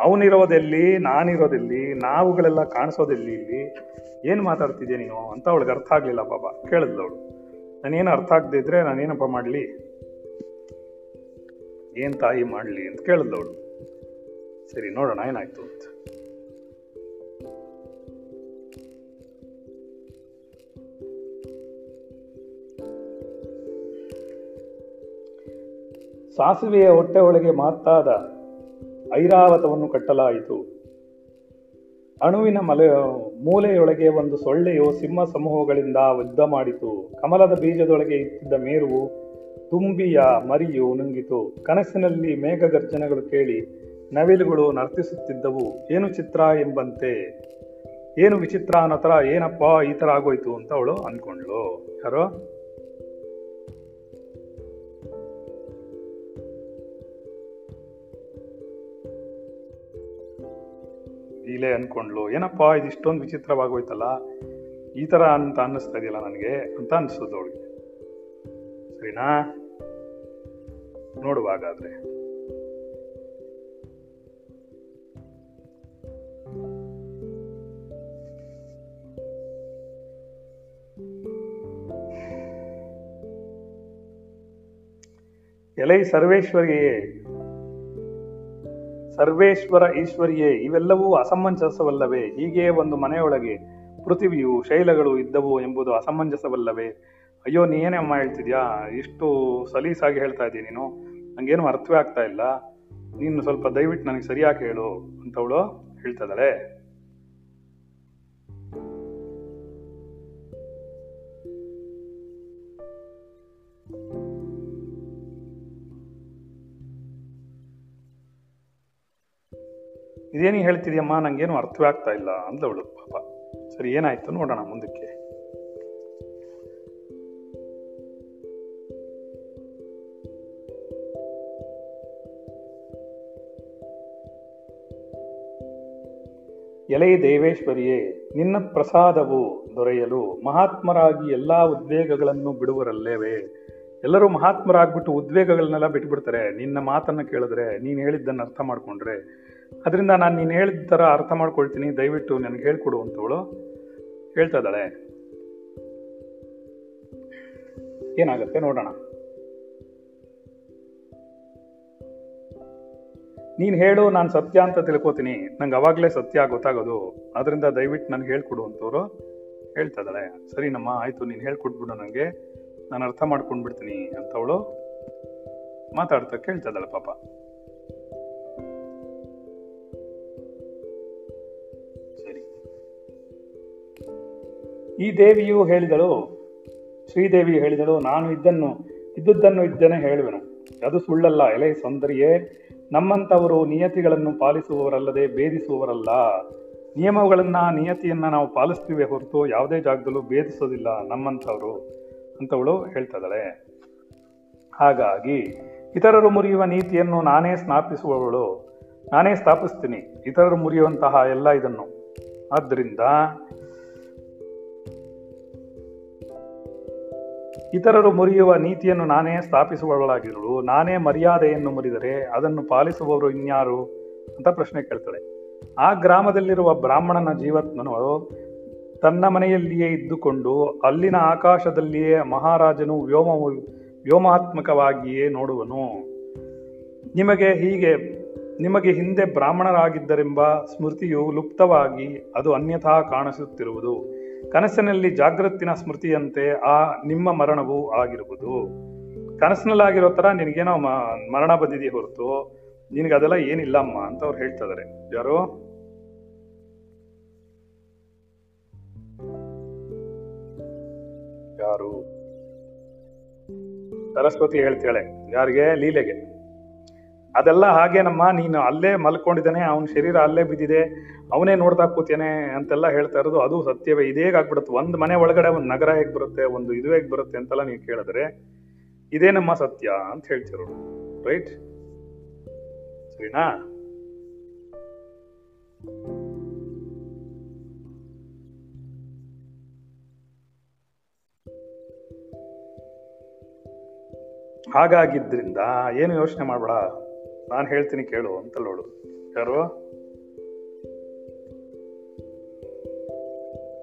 ಅವನಿರೋದೆಲ್ಲಿ, ನಾನಿರೋದೆಲ್ಲಿ, ನಾವುಗಳೆಲ್ಲ ಕಾಣಿಸೋದೆಲ್ಲಿ ಇಲ್ಲಿ? ಏನು ಮಾತಾಡ್ತಿದ್ಯಾ ನೀನು? ಅಂತ ಅವಳಿಗೆ ಅರ್ಥ ಆಗಲಿಲ್ಲ ಬಾಬಾ ಕೇಳಿದ್ಲು ಅವಳು. ನಾನೇನು ಅರ್ಥ ಆಗದೆ ಇದ್ರೆ ನಾನೇನಪ್ಪ ಮಾಡಲಿ? ಏನು ತಾಯಿ ಮಾಡಲಿ ಅಂತ ಕೇಳಿದ್ಲು ಅವಳು. ಸರಿ, ನೋಡೋಣ, ಏನಾಯ್ತು? ಸಾಸುವೆಯ ಹೊಟ್ಟೆ ಒಳಗೆ ಮಾತಾದ ಐರಾವತವನ್ನು ಕಟ್ಟಲಾಯಿತು. ಅಣುವಿನ ಮಲೆ, ಮೂಲೆಯೊಳಗೆ ಒಂದು ಸೊಳ್ಳೆಯು ಸಿಂಹ ಸಮೂಹಗಳಿಂದ ಯುದ್ಧ ಮಾಡಿತು. ಕಮಲದ ಬೀಜದೊಳಗೆ ಇತ್ತಿದ್ದ ಮೇರುವು ತುಂಬಿಯ ಮರಿಯು ನುಂಗಿತು. ಕನಸಿನಲ್ಲಿ ಮೇಘಗರ್ಜನೆಗಳು ಕೇಳಿ ನವಿಲುಗಳು ನರ್ತಿಸುತ್ತಿದ್ದವು. ಏನು ಚಿತ್ರ ಎಂಬಂತೆ? ಏನು ವಿಚಿತ್ರ ಅನ್ನೋ ಥರ ಏನಪ್ಪ ಈ ಥರ ಆಗೋಯ್ತು? ಅಂತ ಅವಳು ಅಂದ್ಕೊಂಡ್ಳು. ಯಾರೋ? ಇಲ್ಲೇ ಅಂದ್ಕೊಂಡ್ಲು ಏನಪ್ಪ, ಇದು ಇಷ್ಟೊಂದು ವಿಚಿತ್ರವಾಗೋಯ್ತಲ್ಲ, ಈ ಥರ ಅಂತ ಅನ್ನಿಸ್ತಾ ಇದೆಯಲ್ಲ ನನಗೆ? ಅಂತ ಅನಿಸ್ತದೆ ಅವಳಿಗೆ. ಸರಿನಾ? ನೋಡುವ ಹಾಗಾದ್ರೆ ಎಲೈ ಸರ್ವೇಶ್ವರಿಯೇ ಸರ್ವೇಶ್ವರ ಈಶ್ವರಿಯೇ, ಇವೆಲ್ಲವೂ ಅಸಮಂಜಸವಲ್ಲವೇ? ಹೀಗೆ ಒಂದು ಮನೆಯೊಳಗೆ ಪೃಥಿವಿಯು ಶೈಲಗಳು ಇದ್ದವು ಎಂಬುದು ಅಸಮಂಜಸವಲ್ಲವೇ? ಅಯ್ಯೋ ನೀನೇ ಅಮ್ಮ ಹೇಳ್ತಿದ್ಯಾ? ಇಷ್ಟು ಸಲೀಸಾಗಿ ಹೇಳ್ತಾ ಇದ್ದೀನಿ ನೀನು? ನಂಗೇನು ಅರ್ಥವೇ ಆಗ್ತಾ ಇಲ್ಲ. ನೀನು ಸ್ವಲ್ಪ ದಯವಿಟ್ಟು ನನಗೆ ಸರಿಯಾಗಿ ಹೇಳು ಅಂತವಳು ಹೇಳ್ತಿದ್ದಾಳೆ ಇದೇನು ಹೇಳ್ತಿದ್ಯಮ್ಮ, ನಂಗೇನು ಅರ್ಥವೇ ಆಗ್ತಾ ಇಲ್ಲ ಅಂದವಳು ಪಾಪ. ಸರಿ, ಏನಾಯ್ತು ನೋಡೋಣ ಮುಂದಕ್ಕೆ. ಎಲೈ ದೇವೇಶ್ವರಿಯೇ, ನಿನ್ನ ಪ್ರಸಾದವು ದೊರೆಯಲು ಮಹಾತ್ಮರಾಗಿ ಎಲ್ಲಾ ಉದ್ವೇಗಗಳನ್ನು ಬಿಡುವರಲ್ಲೇವೆ? ಎಲ್ಲರೂ ಮಹಾತ್ಮರಾಗ್ಬಿಟ್ಟು ಉದ್ವೇಗಗಳನ್ನೆಲ್ಲ ಬಿಟ್ಬಿಡ್ತಾರೆ. ನಿನ್ನ ಮಾತನ್ನ ಕೇಳಿದ್ರೆ, ನೀನು ಹೇಳಿದ್ದನ್ನು ಅರ್ಥ ಮಾಡ್ಕೊಂಡ್ರೆ ಅದರಿಂದ ನಾನು ನೀನು ಹೇಳಿದ ಥರ ಅರ್ಥ ಮಾಡ್ಕೊಳ್ತೀನಿ. ದಯವಿಟ್ಟು ನನಗೆ ಹೇಳ್ಕೊಡು ಅಂತವಳು ಹೇಳ್ತಾ ಇದ್ದಾಳೆ. ಏನಾಗುತ್ತೆ ನೋಡೋಣ. ನೀನು ಹೇಳು, ನಾನು ಸತ್ಯ ಅಂತ ತಿಳ್ಕೊತೀನಿ. ನಂಗೆ ಅವಾಗಲೇ ಸತ್ಯ ಗೊತ್ತಾಗೋದು. ಅದರಿಂದ ದಯವಿಟ್ಟು ನನಗೆ ಹೇಳ್ಕೊಡು ಅಂತವರು ಹೇಳ್ತಾ ಇದ್ದಾಳೆ. ಸರಿ ನಮ್ಮ, ಆಯಿತು, ನೀನು ಹೇಳ್ಕೊಟ್ಬಿಡು ನನಗೆ ನಾನು ಅರ್ಥ ಮಾಡ್ಕೊಂಡ್ಬಿಡ್ತೀನಿ ಅಂತವಳು ಮಾತಾಡ್ತಾ ಕೇಳ್ತಾ ಇದ್ದಾಳೆ ಪಾಪ. ಈ ದೇವಿಯು ಹೇಳಿದಳು, ಶ್ರೀದೇವಿ ಹೇಳಿದಳು, ನಾನು ಇದ್ದನ್ನು, ಇದ್ದುದನ್ನು ಇದ್ದೇನೆ ಹೇಳುವೆನು. ಅದು ಸುಳ್ಳಲ್ಲ, ಎಲೆ ಸೌಂದರ್ಯೇ. ನಮ್ಮಂಥವರು ನಿಯತಿಗಳನ್ನು ಪಾಲಿಸುವವರಲ್ಲದೆ ಭೇದಿಸುವವರಲ್ಲ. ನಿಯಮಗಳನ್ನು, ನಿಯತಿಯನ್ನು ನಾವು ಪಾಲಿಸ್ತೀವಿ ಹೊರತು ಯಾವುದೇ ಜಾಗದಲ್ಲೂ ಭೇದಿಸೋದಿಲ್ಲ ನಮ್ಮಂಥವರು, ಅಂತವಳು ಹೇಳ್ತಾ ಹಾಗಾಗಿ, ಇತರರು ಮುರಿಯುವ ನೀತಿಯನ್ನು ನಾನೇ ಸ್ಥಾಪಿಸುವವಳು. ನಾನೇ ಸ್ಥಾಪಿಸ್ತೀನಿ, ಇತರರು ಮುರಿಯುವಂತಹ ಎಲ್ಲ ಇದನ್ನು. ಆದ್ದರಿಂದ ಇತರರು ಮುರಿಯುವ ನೀತಿಯನ್ನು ನಾನೇ ಸ್ಥಾಪಿಸುವವಳಾಗಿರಲು ನಾನೇ ಮರ್ಯಾದೆಯನ್ನು ಮುರಿದರೆ ಅದನ್ನು ಪಾಲಿಸುವವರು ಇನ್ಯಾರು ಅಂತ ಪ್ರಶ್ನೆ ಕೇಳ್ತಾಳೆ. ಆ ಗ್ರಾಮದಲ್ಲಿರುವ ಬ್ರಾಹ್ಮಣನ ಜೀವತ್ಮನು ತನ್ನ ಮನೆಯಲ್ಲಿಯೇ ಇದ್ದುಕೊಂಡು ಅಲ್ಲಿನ ಆಕಾಶದಲ್ಲಿಯೇ ಮಹಾರಾಜನು ವ್ಯೋಮ, ವ್ಯೋಮಾತ್ಮಕವಾಗಿಯೇ ನೋಡುವನು. ನಿಮಗೆ ಹೀಗೆ, ನಿಮಗೆ ಹಿಂದೆ ಬ್ರಾಹ್ಮಣರಾಗಿದ್ದರೆಂಬ ಸ್ಮೃತಿಯು ಲುಪ್ತವಾಗಿ ಅದು ಅನ್ಯಥಾ ಕಾಣಿಸುತ್ತಿರುವುದು. ಕನಸಿನಲ್ಲಿ ಜಾಗೃತಿನ ಸ್ಮೃತಿಯಂತೆ ಆ ನಿಮ್ಮ ಮರಣವು ಆಗಿರುವುದು. ಕನಸಿನಲ್ಲಾಗಿರೋ ತರ ನಿನಗೇನೋ ಮರಣ ಬಂದಿದೆಯೇ ಹೊರತು, ನಿನಗೆ ಅದೆಲ್ಲ ಏನಿಲ್ಲಮ್ಮ ಅಂತ ಅವ್ರು ಹೇಳ್ತಾ ಇದಾರೆ ಯಾರು? ಯಾರು? ಸರಸ್ವತಿ ಹೇಳ್ತಾಳೆ ಯಾರಿಗೆ? ಲೀಲೆಗೆ. ಅದೆಲ್ಲ ಹಾಗೇನಮ್ಮ ನೀನು ಅಲ್ಲೇ ಮಲ್ಕೊಂಡಿದ್ದಾನೆ, ಅವನ ಶರೀರ ಅಲ್ಲೇ ಬಿದ್ದಿದೆ, ಅವನೇ ನೋಡ್ತಾ ಕೂತೇನೆ ಅಂತೆಲ್ಲ ಹೇಳ್ತಾ ಇರೋದು ಅದು ಸತ್ಯವೇ. ಇದೇ ಆಗ್ಬಿಡುತ್ತೆ. ಒಂದು ಮನೆ ಒಳಗಡೆ ಒಂದು ನಗರ ಹೇಗೆ ಬರುತ್ತೆ, ಒಂದು ಇದು ಹೇಗೆ ಬರುತ್ತೆ ಅಂತೆಲ್ಲ ನೀವು ಕೇಳಿದ್ರೆ ಇದೇನಮ್ಮ ಸತ್ಯ ಅಂತ ಹೇಳ್ತಿರೋರು. ರೈಟ್ ಸರಿನಾ? ಹಾಗಾಗಿದ್ದರಿಂದ ಏನು ಯೋಚನೆ ಮಾಡಬೇಡ? ನಾನು ಹೇಳ್ತೀನಿ ಕೇಳು ಅಂತ ನೋಡು. ಯಾರು?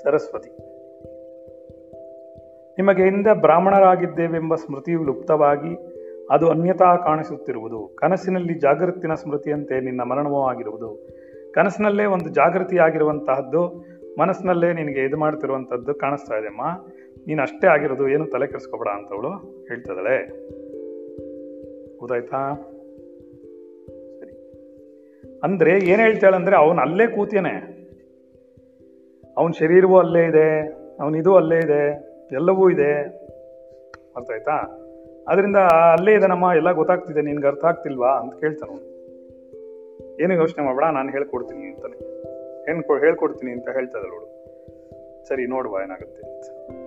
ಸರಸ್ವತಿ. ನಿಮಗೆ ಹಿಂದೆ ಬ್ರಾಹ್ಮಣರಾಗಿದ್ದೇವೆಂಬ ಸ್ಮೃತಿಯು ಲುಪ್ತವಾಗಿ ಅದು ಅನ್ಯತಾ ಕಾಣಿಸುತ್ತಿರುವುದು. ಕನಸಿನಲ್ಲಿ ಜಾಗೃತಿನ ಸ್ಮೃತಿಯಂತೆ ನಿನ್ನ ಮರಣವೂ ಆಗಿರುವುದು. ಕನಸಿನಲ್ಲೇ ಒಂದು ಜಾಗೃತಿಯಾಗಿರುವಂತಹದ್ದು, ಮನಸ್ಸಿನಲ್ಲೇ ನಿನಗೆ ಇದು ಮಾಡ್ತಿರುವಂಥದ್ದು ಕಾಣಿಸ್ತಾ ಇದೆ, ಅಮ್ಮ. ನೀನು ಅಷ್ಟೇ ಆಗಿರೋದು, ಏನು ತಲೆ ಕೆಡಿಸ್ಕೊಬೇಡ ಅಂತವಳು ಹೇಳ್ತಿದ್ದಾಳೆ ಗೊತ್ತಾಯ್ತಾ? ಅಂದ್ರೆ ಏನ್ ಹೇಳ್ತಾಳಂದ್ರೆ ಅವನು ಅಲ್ಲೇ ಕೂತೇನೆ ಅವನ ಶರೀರವೂ ಅಲ್ಲೇ ಇದೆ, ಅವನ ಇದು ಅಲ್ಲೇ ಇದೆ, ಎಲ್ಲವೂ ಇದೆ. ಅರ್ಥ ಆಯ್ತಾ? ಅದರಿಂದ ಅಲ್ಲೇ ಇದೆ ನಮ್ಮ, ಎಲ್ಲ ಗೊತ್ತಾಗ್ತಿದೆ, ನಿನ್ಗೆ ಅರ್ಥ ಆಗ್ತಿಲ್ವಾ ಅಂತ ಕೇಳ್ತಾನೆ ಅವನು. ಏನು ಯೋಚನೆ ಮಾಡಬೇಡ, ನಾನು ಹೇಳ್ಕೊಡ್ತೀನಿ ಅಂತಾನೆ. ಏನು ಹೇಳ್ಕೊಡ್ತೀನಿ ಅಂತ ಹೇಳ್ತಾ ಅವಳು. ಸರಿ, ನೋಡುವ ಏನಾಗುತ್ತೆ ಅಂತ.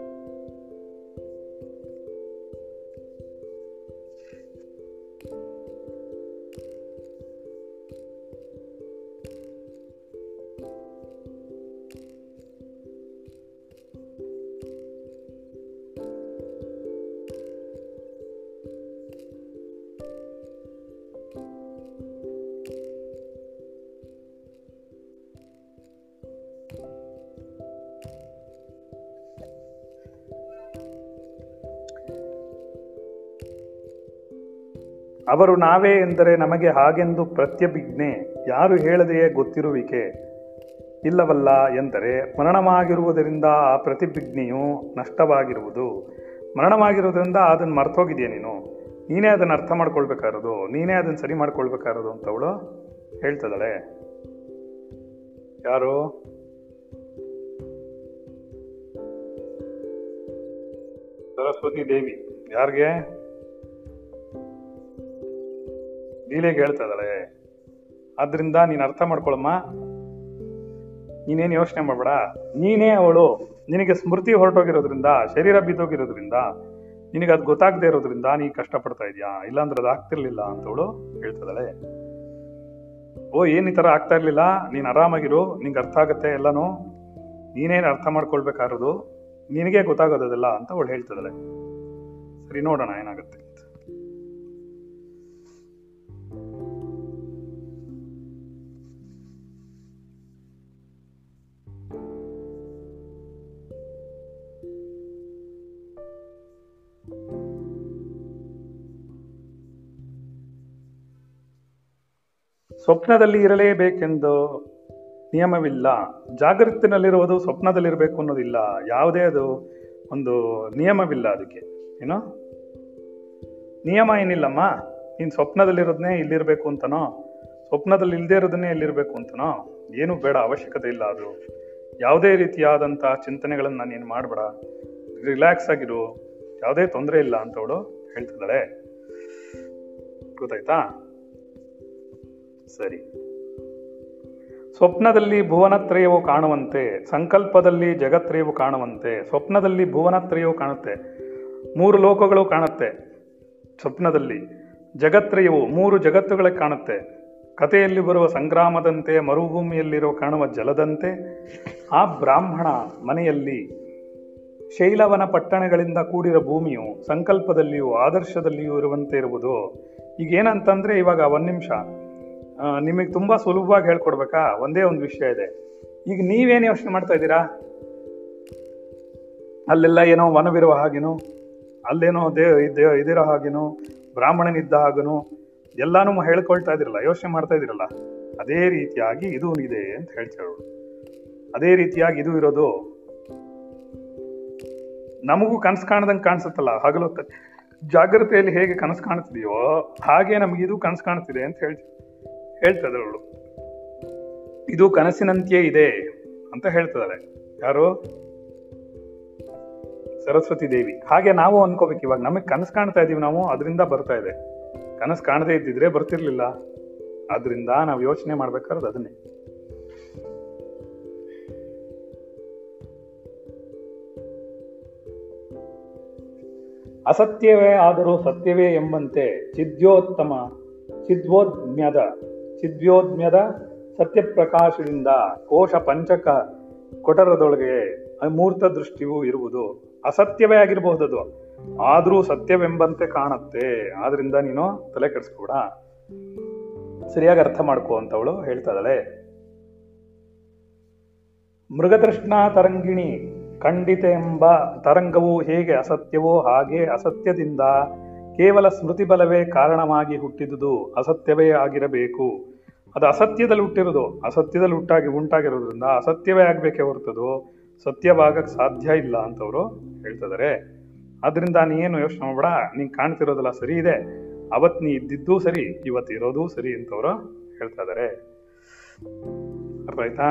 ಅವರು ನಾವೇ ಎಂದರೆ ನಮಗೆ ಹಾಗೆಂದು ಪ್ರತ್ಯಭಿಜ್ಞೆ, ಯಾರು ಹೇಳದೆಯೇ ಗೊತ್ತಿರುವಿಕೆ. ಇಲ್ಲವಲ್ಲ ಎಂದರೆ ಮರಣವಾಗಿರುವುದರಿಂದ ಆ ಪ್ರತಿಭಿಜ್ಞೆಯು ನಷ್ಟವಾಗಿರುವುದು. ಮರಣವಾಗಿರುವುದರಿಂದ ಅದನ್ನು ಮರ್ತೋಗಿದೆಯಾ ನೀನು? ನೀನೇ ಅದನ್ನು ಅರ್ಥ ಮಾಡ್ಕೊಳ್ಬೇಕಾರದು ನೀನೇ ಅದನ್ನು ಸರಿ ಮಾಡ್ಕೊಳ್ಬೇಕಾರದು ಅಂತ ಅವಳು ಹೇಳ್ತದಳೆ ಯಾರು? ಸರಸ್ವತಿ ದೇವಿ. ಯಾರಿಗೆ? ಲೀಲೆಗೆ ಹೇಳ್ತಾ ಇದ್ದಾಳೆ. ಆದ್ರಿಂದ ನೀನು ಅರ್ಥ ಮಾಡ್ಕೊಳಮ್ಮ. ನೀನೇನು ಯೋಚನೆ ಮಾಡಬೇಡ. ನೀನೇ ಅವಳು. ನಿನಗೆ ಸ್ಮೃತಿ ಹೊರಟೋಗಿರೋದ್ರಿಂದ, ಶರೀರ ಬಿದ್ದೋಗಿರೋದ್ರಿಂದ, ನಿನಗೆ ಅದು ಗೊತ್ತಾಗದೇ ಇರೋದ್ರಿಂದ ನೀ ಕಷ್ಟಪಡ್ತಾ ಇದೀಯಾ? ಇಲ್ಲಾಂದ್ರೆ ಅದು ಆಗ್ತಿರ್ಲಿಲ್ಲ ಅಂತವಳು ಹೇಳ್ತಿದ್ದಾಳೆ ಓ, ಏನು ಈ ಥರ ಆಗ್ತಾ ಇರಲಿಲ್ಲ? ನೀನು ಆರಾಮಾಗಿರು. ನಿಂಗೆ ಅರ್ಥ ಆಗುತ್ತೆ ಎಲ್ಲನೂ. ನೀನೇನು ಅರ್ಥ ಮಾಡ್ಕೊಳ್ಬೇಕಾಗಿರೋದು? ನಿನಗೆ ಗೊತ್ತಾಗೋದಲ್ಲ ಅಂತ ಅವಳು ಹೇಳ್ತಿದ್ದಾಳೆ ಸರಿ, ನೋಡೋಣ ಏನಾಗುತ್ತೆ. ಸ್ವಪ್ನದಲ್ಲಿ ಇರಲೇಬೇಕೆಂದು ನಿಯಮವಿಲ್ಲ. ಜಾಗೃತಿನಲ್ಲಿರುವುದು ಸ್ವಪ್ನದಲ್ಲಿರಬೇಕು ಅನ್ನೋದಿಲ್ಲ. ಯಾವುದೇ ಅದು ಒಂದು ನಿಯಮವಿಲ್ಲ ಅದಕ್ಕೆ. ಏನೋ? ನಿಯಮ ಏನಿಲ್ಲಮ್ಮ? ನೀನು ಸ್ವಪ್ನದಲ್ಲಿರೋದನ್ನೇ ಇಲ್ಲಿರಬೇಕು ಅಂತನೋ? ಸ್ವಪ್ನದಲ್ಲಿ ಇಲ್ಲದೇ ಇರೋದನ್ನೇ ಇಲ್ಲಿರಬೇಕು ಅಂತನೋ? ಏನು ಬೇಡ, ಅವಶ್ಯಕತೆ ಇಲ್ಲ ಅದು. ಯಾವುದೇ ರೀತಿಯಾದಂಥ ಚಿಂತನೆಗಳನ್ನು ನೀನು ಮಾಡಬೇಡ. ರಿಲ್ಯಾಕ್ಸ್ ಆಗಿರು. ಯಾವುದೇ ತೊಂದರೆ ಇಲ್ಲ ಅಂತ ಅವಳು ಹೇಳ್ತಿದ್ದಾಳೆ. ಗೊತ್ತಾಯ್ತಾ? ಸರಿ. ಸ್ವಪ್ನದಲ್ಲಿ ಭುವನತ್ರಯವು ಕಾಣುವಂತೆ, ಸಂಕಲ್ಪದಲ್ಲಿ ಜಗತ್ರಯವು ಕಾಣುವಂತೆ, ಸ್ವಪ್ನದಲ್ಲಿ ಭುವನತ್ರಯವು ಕಾಣುತ್ತೆ. ಮೂರು ಲೋಕಗಳು ಕಾಣುತ್ತೆ ಸ್ವಪ್ನದಲ್ಲಿ. ಜಗತ್ರಯವು ಮೂರು ಜಗತ್ತುಗಳೇ ಕಾಣುತ್ತೆ. ಕಥೆಯಲ್ಲಿ ಬರುವ ಸಂಗ್ರಾಮದಂತೆ, ಮರುಭೂಮಿಯಲ್ಲಿರೋ ಕಾಣುವ ಜಲದಂತೆ, ಆ ಬ್ರಾಹ್ಮಣ ಮನೆಯಲ್ಲಿ ಶೈಲವನ ಪಟ್ಟಣಗಳಿಂದ ಕೂಡಿರೋ ಭೂಮಿಯು ಸಂಕಲ್ಪದಲ್ಲಿಯೂ ಆದರ್ಶದಲ್ಲಿಯೂ ಇರುವಂತೆ ಇರುವುದು. ಈಗ ಏನಂತಂದ್ರೆ ಇವಾಗ ಒಂದು ನಿಮಿಷ. ನಿಮಗೆ ತುಂಬಾ ಸುಲಭವಾಗಿ ಹೇಳ್ಕೊಡ್ಬೇಕಾ? ಒಂದೇ ಒಂದು ವಿಷಯ ಇದೆ. ಈಗ ನೀವೇನು ಯೋಚನೆ ಮಾಡ್ತಾ ಇದ್ದೀರಾ? ಅಲ್ಲೆಲ್ಲ ಏನೋ ವನವಿರುವ ಹಾಗೇನು, ಅಲ್ಲೇನೋ ದೇ, ಇದೇ, ಇದಿರೋ ಹಾಗೇನು, ಬ್ರಾಹ್ಮಣನಿದ್ದ ಹಾಗೇನೋ, ಎಲ್ಲಾನು ಹೇಳ್ಕೊಳ್ತಾ ಇದಿರಲ್ಲ ಯೋಚನೆ ಮಾಡ್ತಾ ಇದ್ದೀರಲ್ಲ. ಅದೇ ರೀತಿಯಾಗಿ ಇದು ಇದೆ ಅಂತ ಹೇಳ್ತಾರೆ ಅದೇ ರೀತಿಯಾಗಿ ಇದು ಇರೋದು, ನಮಗೂ ಕನಸು ಕಾಣದಂಗೆ ಕಾಣಿಸುತ್ತಲ್ಲ, ಹಗಲು ಜಾಗ್ರತೆಯಲ್ಲಿ ಹೇಗೆ ಕನಸು ಕಾಣ್ತಿದೆಯೋ ಹಾಗೆ ನಮಗಿದು ಕನಸು ಕಾಣ್ತಿದೆ ಅಂತ ಹೇಳ್ ಹೇಳ್ತದೆ ಅವಳು. ಇದು ಕನಸಿನಂತೆಯೇ ಇದೆ ಅಂತ ಹೇಳ್ತಿದ್ದಾರೆ ಯಾರು? ಸರಸ್ವತಿ ದೇವಿ. ಹಾಗೆ ನಾವು ಅನ್ಕೋಬೇಕು ಇವಾಗ. ನಮಗೆ ಕನಸು ಕಾಣ್ತಾ ಇದೀವಿ ನಾವು, ಅದರಿಂದ ಬರ್ತಾ ಇದೆ. ಕನಸು ಕಾಣದೇ ಇದ್ದಿದ್ರೆ ಬರ್ತಿರ್ಲಿಲ್ಲ. ಅದರಿಂದ ನಾವು ಯೋಚನೆ ಮಾಡ್ಬೇಕಾದ್ರೆ ಅದನ್ನೇ. ಅಸತ್ಯವೇ ಆದರೂ ಸತ್ಯವೇ ಎಂಬಂತೆ ಚಿದ್ಯೋತ್ತಮ, ಚಿದ್ವೋದ್ಮ್ಯದ. ಚಿದ್ಯೋದ್ಮ್ಯದ ಸತ್ಯಪ್ರಕಾಶದಿಂದ ಕೋಶ ಪಂಚಕ ಕೊಟರದೊಳಗೆ ಅಮೂರ್ತ ದೃಷ್ಟಿಯು ಇರುವುದು ಅಸತ್ಯವೇ ಆಗಿರಬಹುದದು. ಆದರೂ ಸತ್ಯವೆಂಬಂತೆ ಕಾಣುತ್ತೆ. ಆದ್ರಿಂದ ನೀನು ತಲೆ ಕೆಡಿಸ್ಕೊಡ ಸರಿಯಾಗಿ ಅರ್ಥ ಮಾಡ್ಕೋ ಹೇಳ್ತಾ ಇದ್ದಾಳೆ ಮೃಗತೃಷ್ಣಾ ತರಂಗಿಣಿ ಖಂಡಿತ ಎಂಬ ತರಂಗವು ಹೇಗೆ ಅಸತ್ಯವೋ ಹಾಗೆ ಅಸತ್ಯದಿಂದ ಕೇವಲ ಸ್ಮೃತಿಬಲವೇ ಕಾರಣವಾಗಿ ಹುಟ್ಟಿದುದು ಅಸತ್ಯವೇ ಆಗಿರಬೇಕು. ಅದು ಅಸತ್ಯದಲ್ಲಿ ಹುಟ್ಟಿರೋದು, ಅಸತ್ಯದಲ್ಲಿ ಹುಟ್ಟಾಗಿ ಉಂಟಾಗಿರೋದ್ರಿಂದ ಅಸತ್ಯವೇ ಆಗಬೇಕೇ ಹೊರತದು ಸತ್ಯವಾಗಕ್ಕೆ ಸಾಧ್ಯ ಇಲ್ಲ ಅಂತವರು ಹೇಳ್ತಿದ್ದಾರೆ ಅದರಿಂದ ನೀನು ಯೋಚನೆ ಮಾಡಬೇಡ, ನೀನು ಕಾಣ್ತಿರೋದಲ್ಲ ಸರಿ ಇದೆ. ಅವತ್ತು ನೀ ಇದ್ದಿದ್ದು ಸರಿ ಇವತ್ತು ಇರೋದು ಸರಿ ಅಂತವರು ಹೇಳ್ತಾ ಇದ್ದಾರೆ ಅರ್ಥ ಆಯ್ತಾ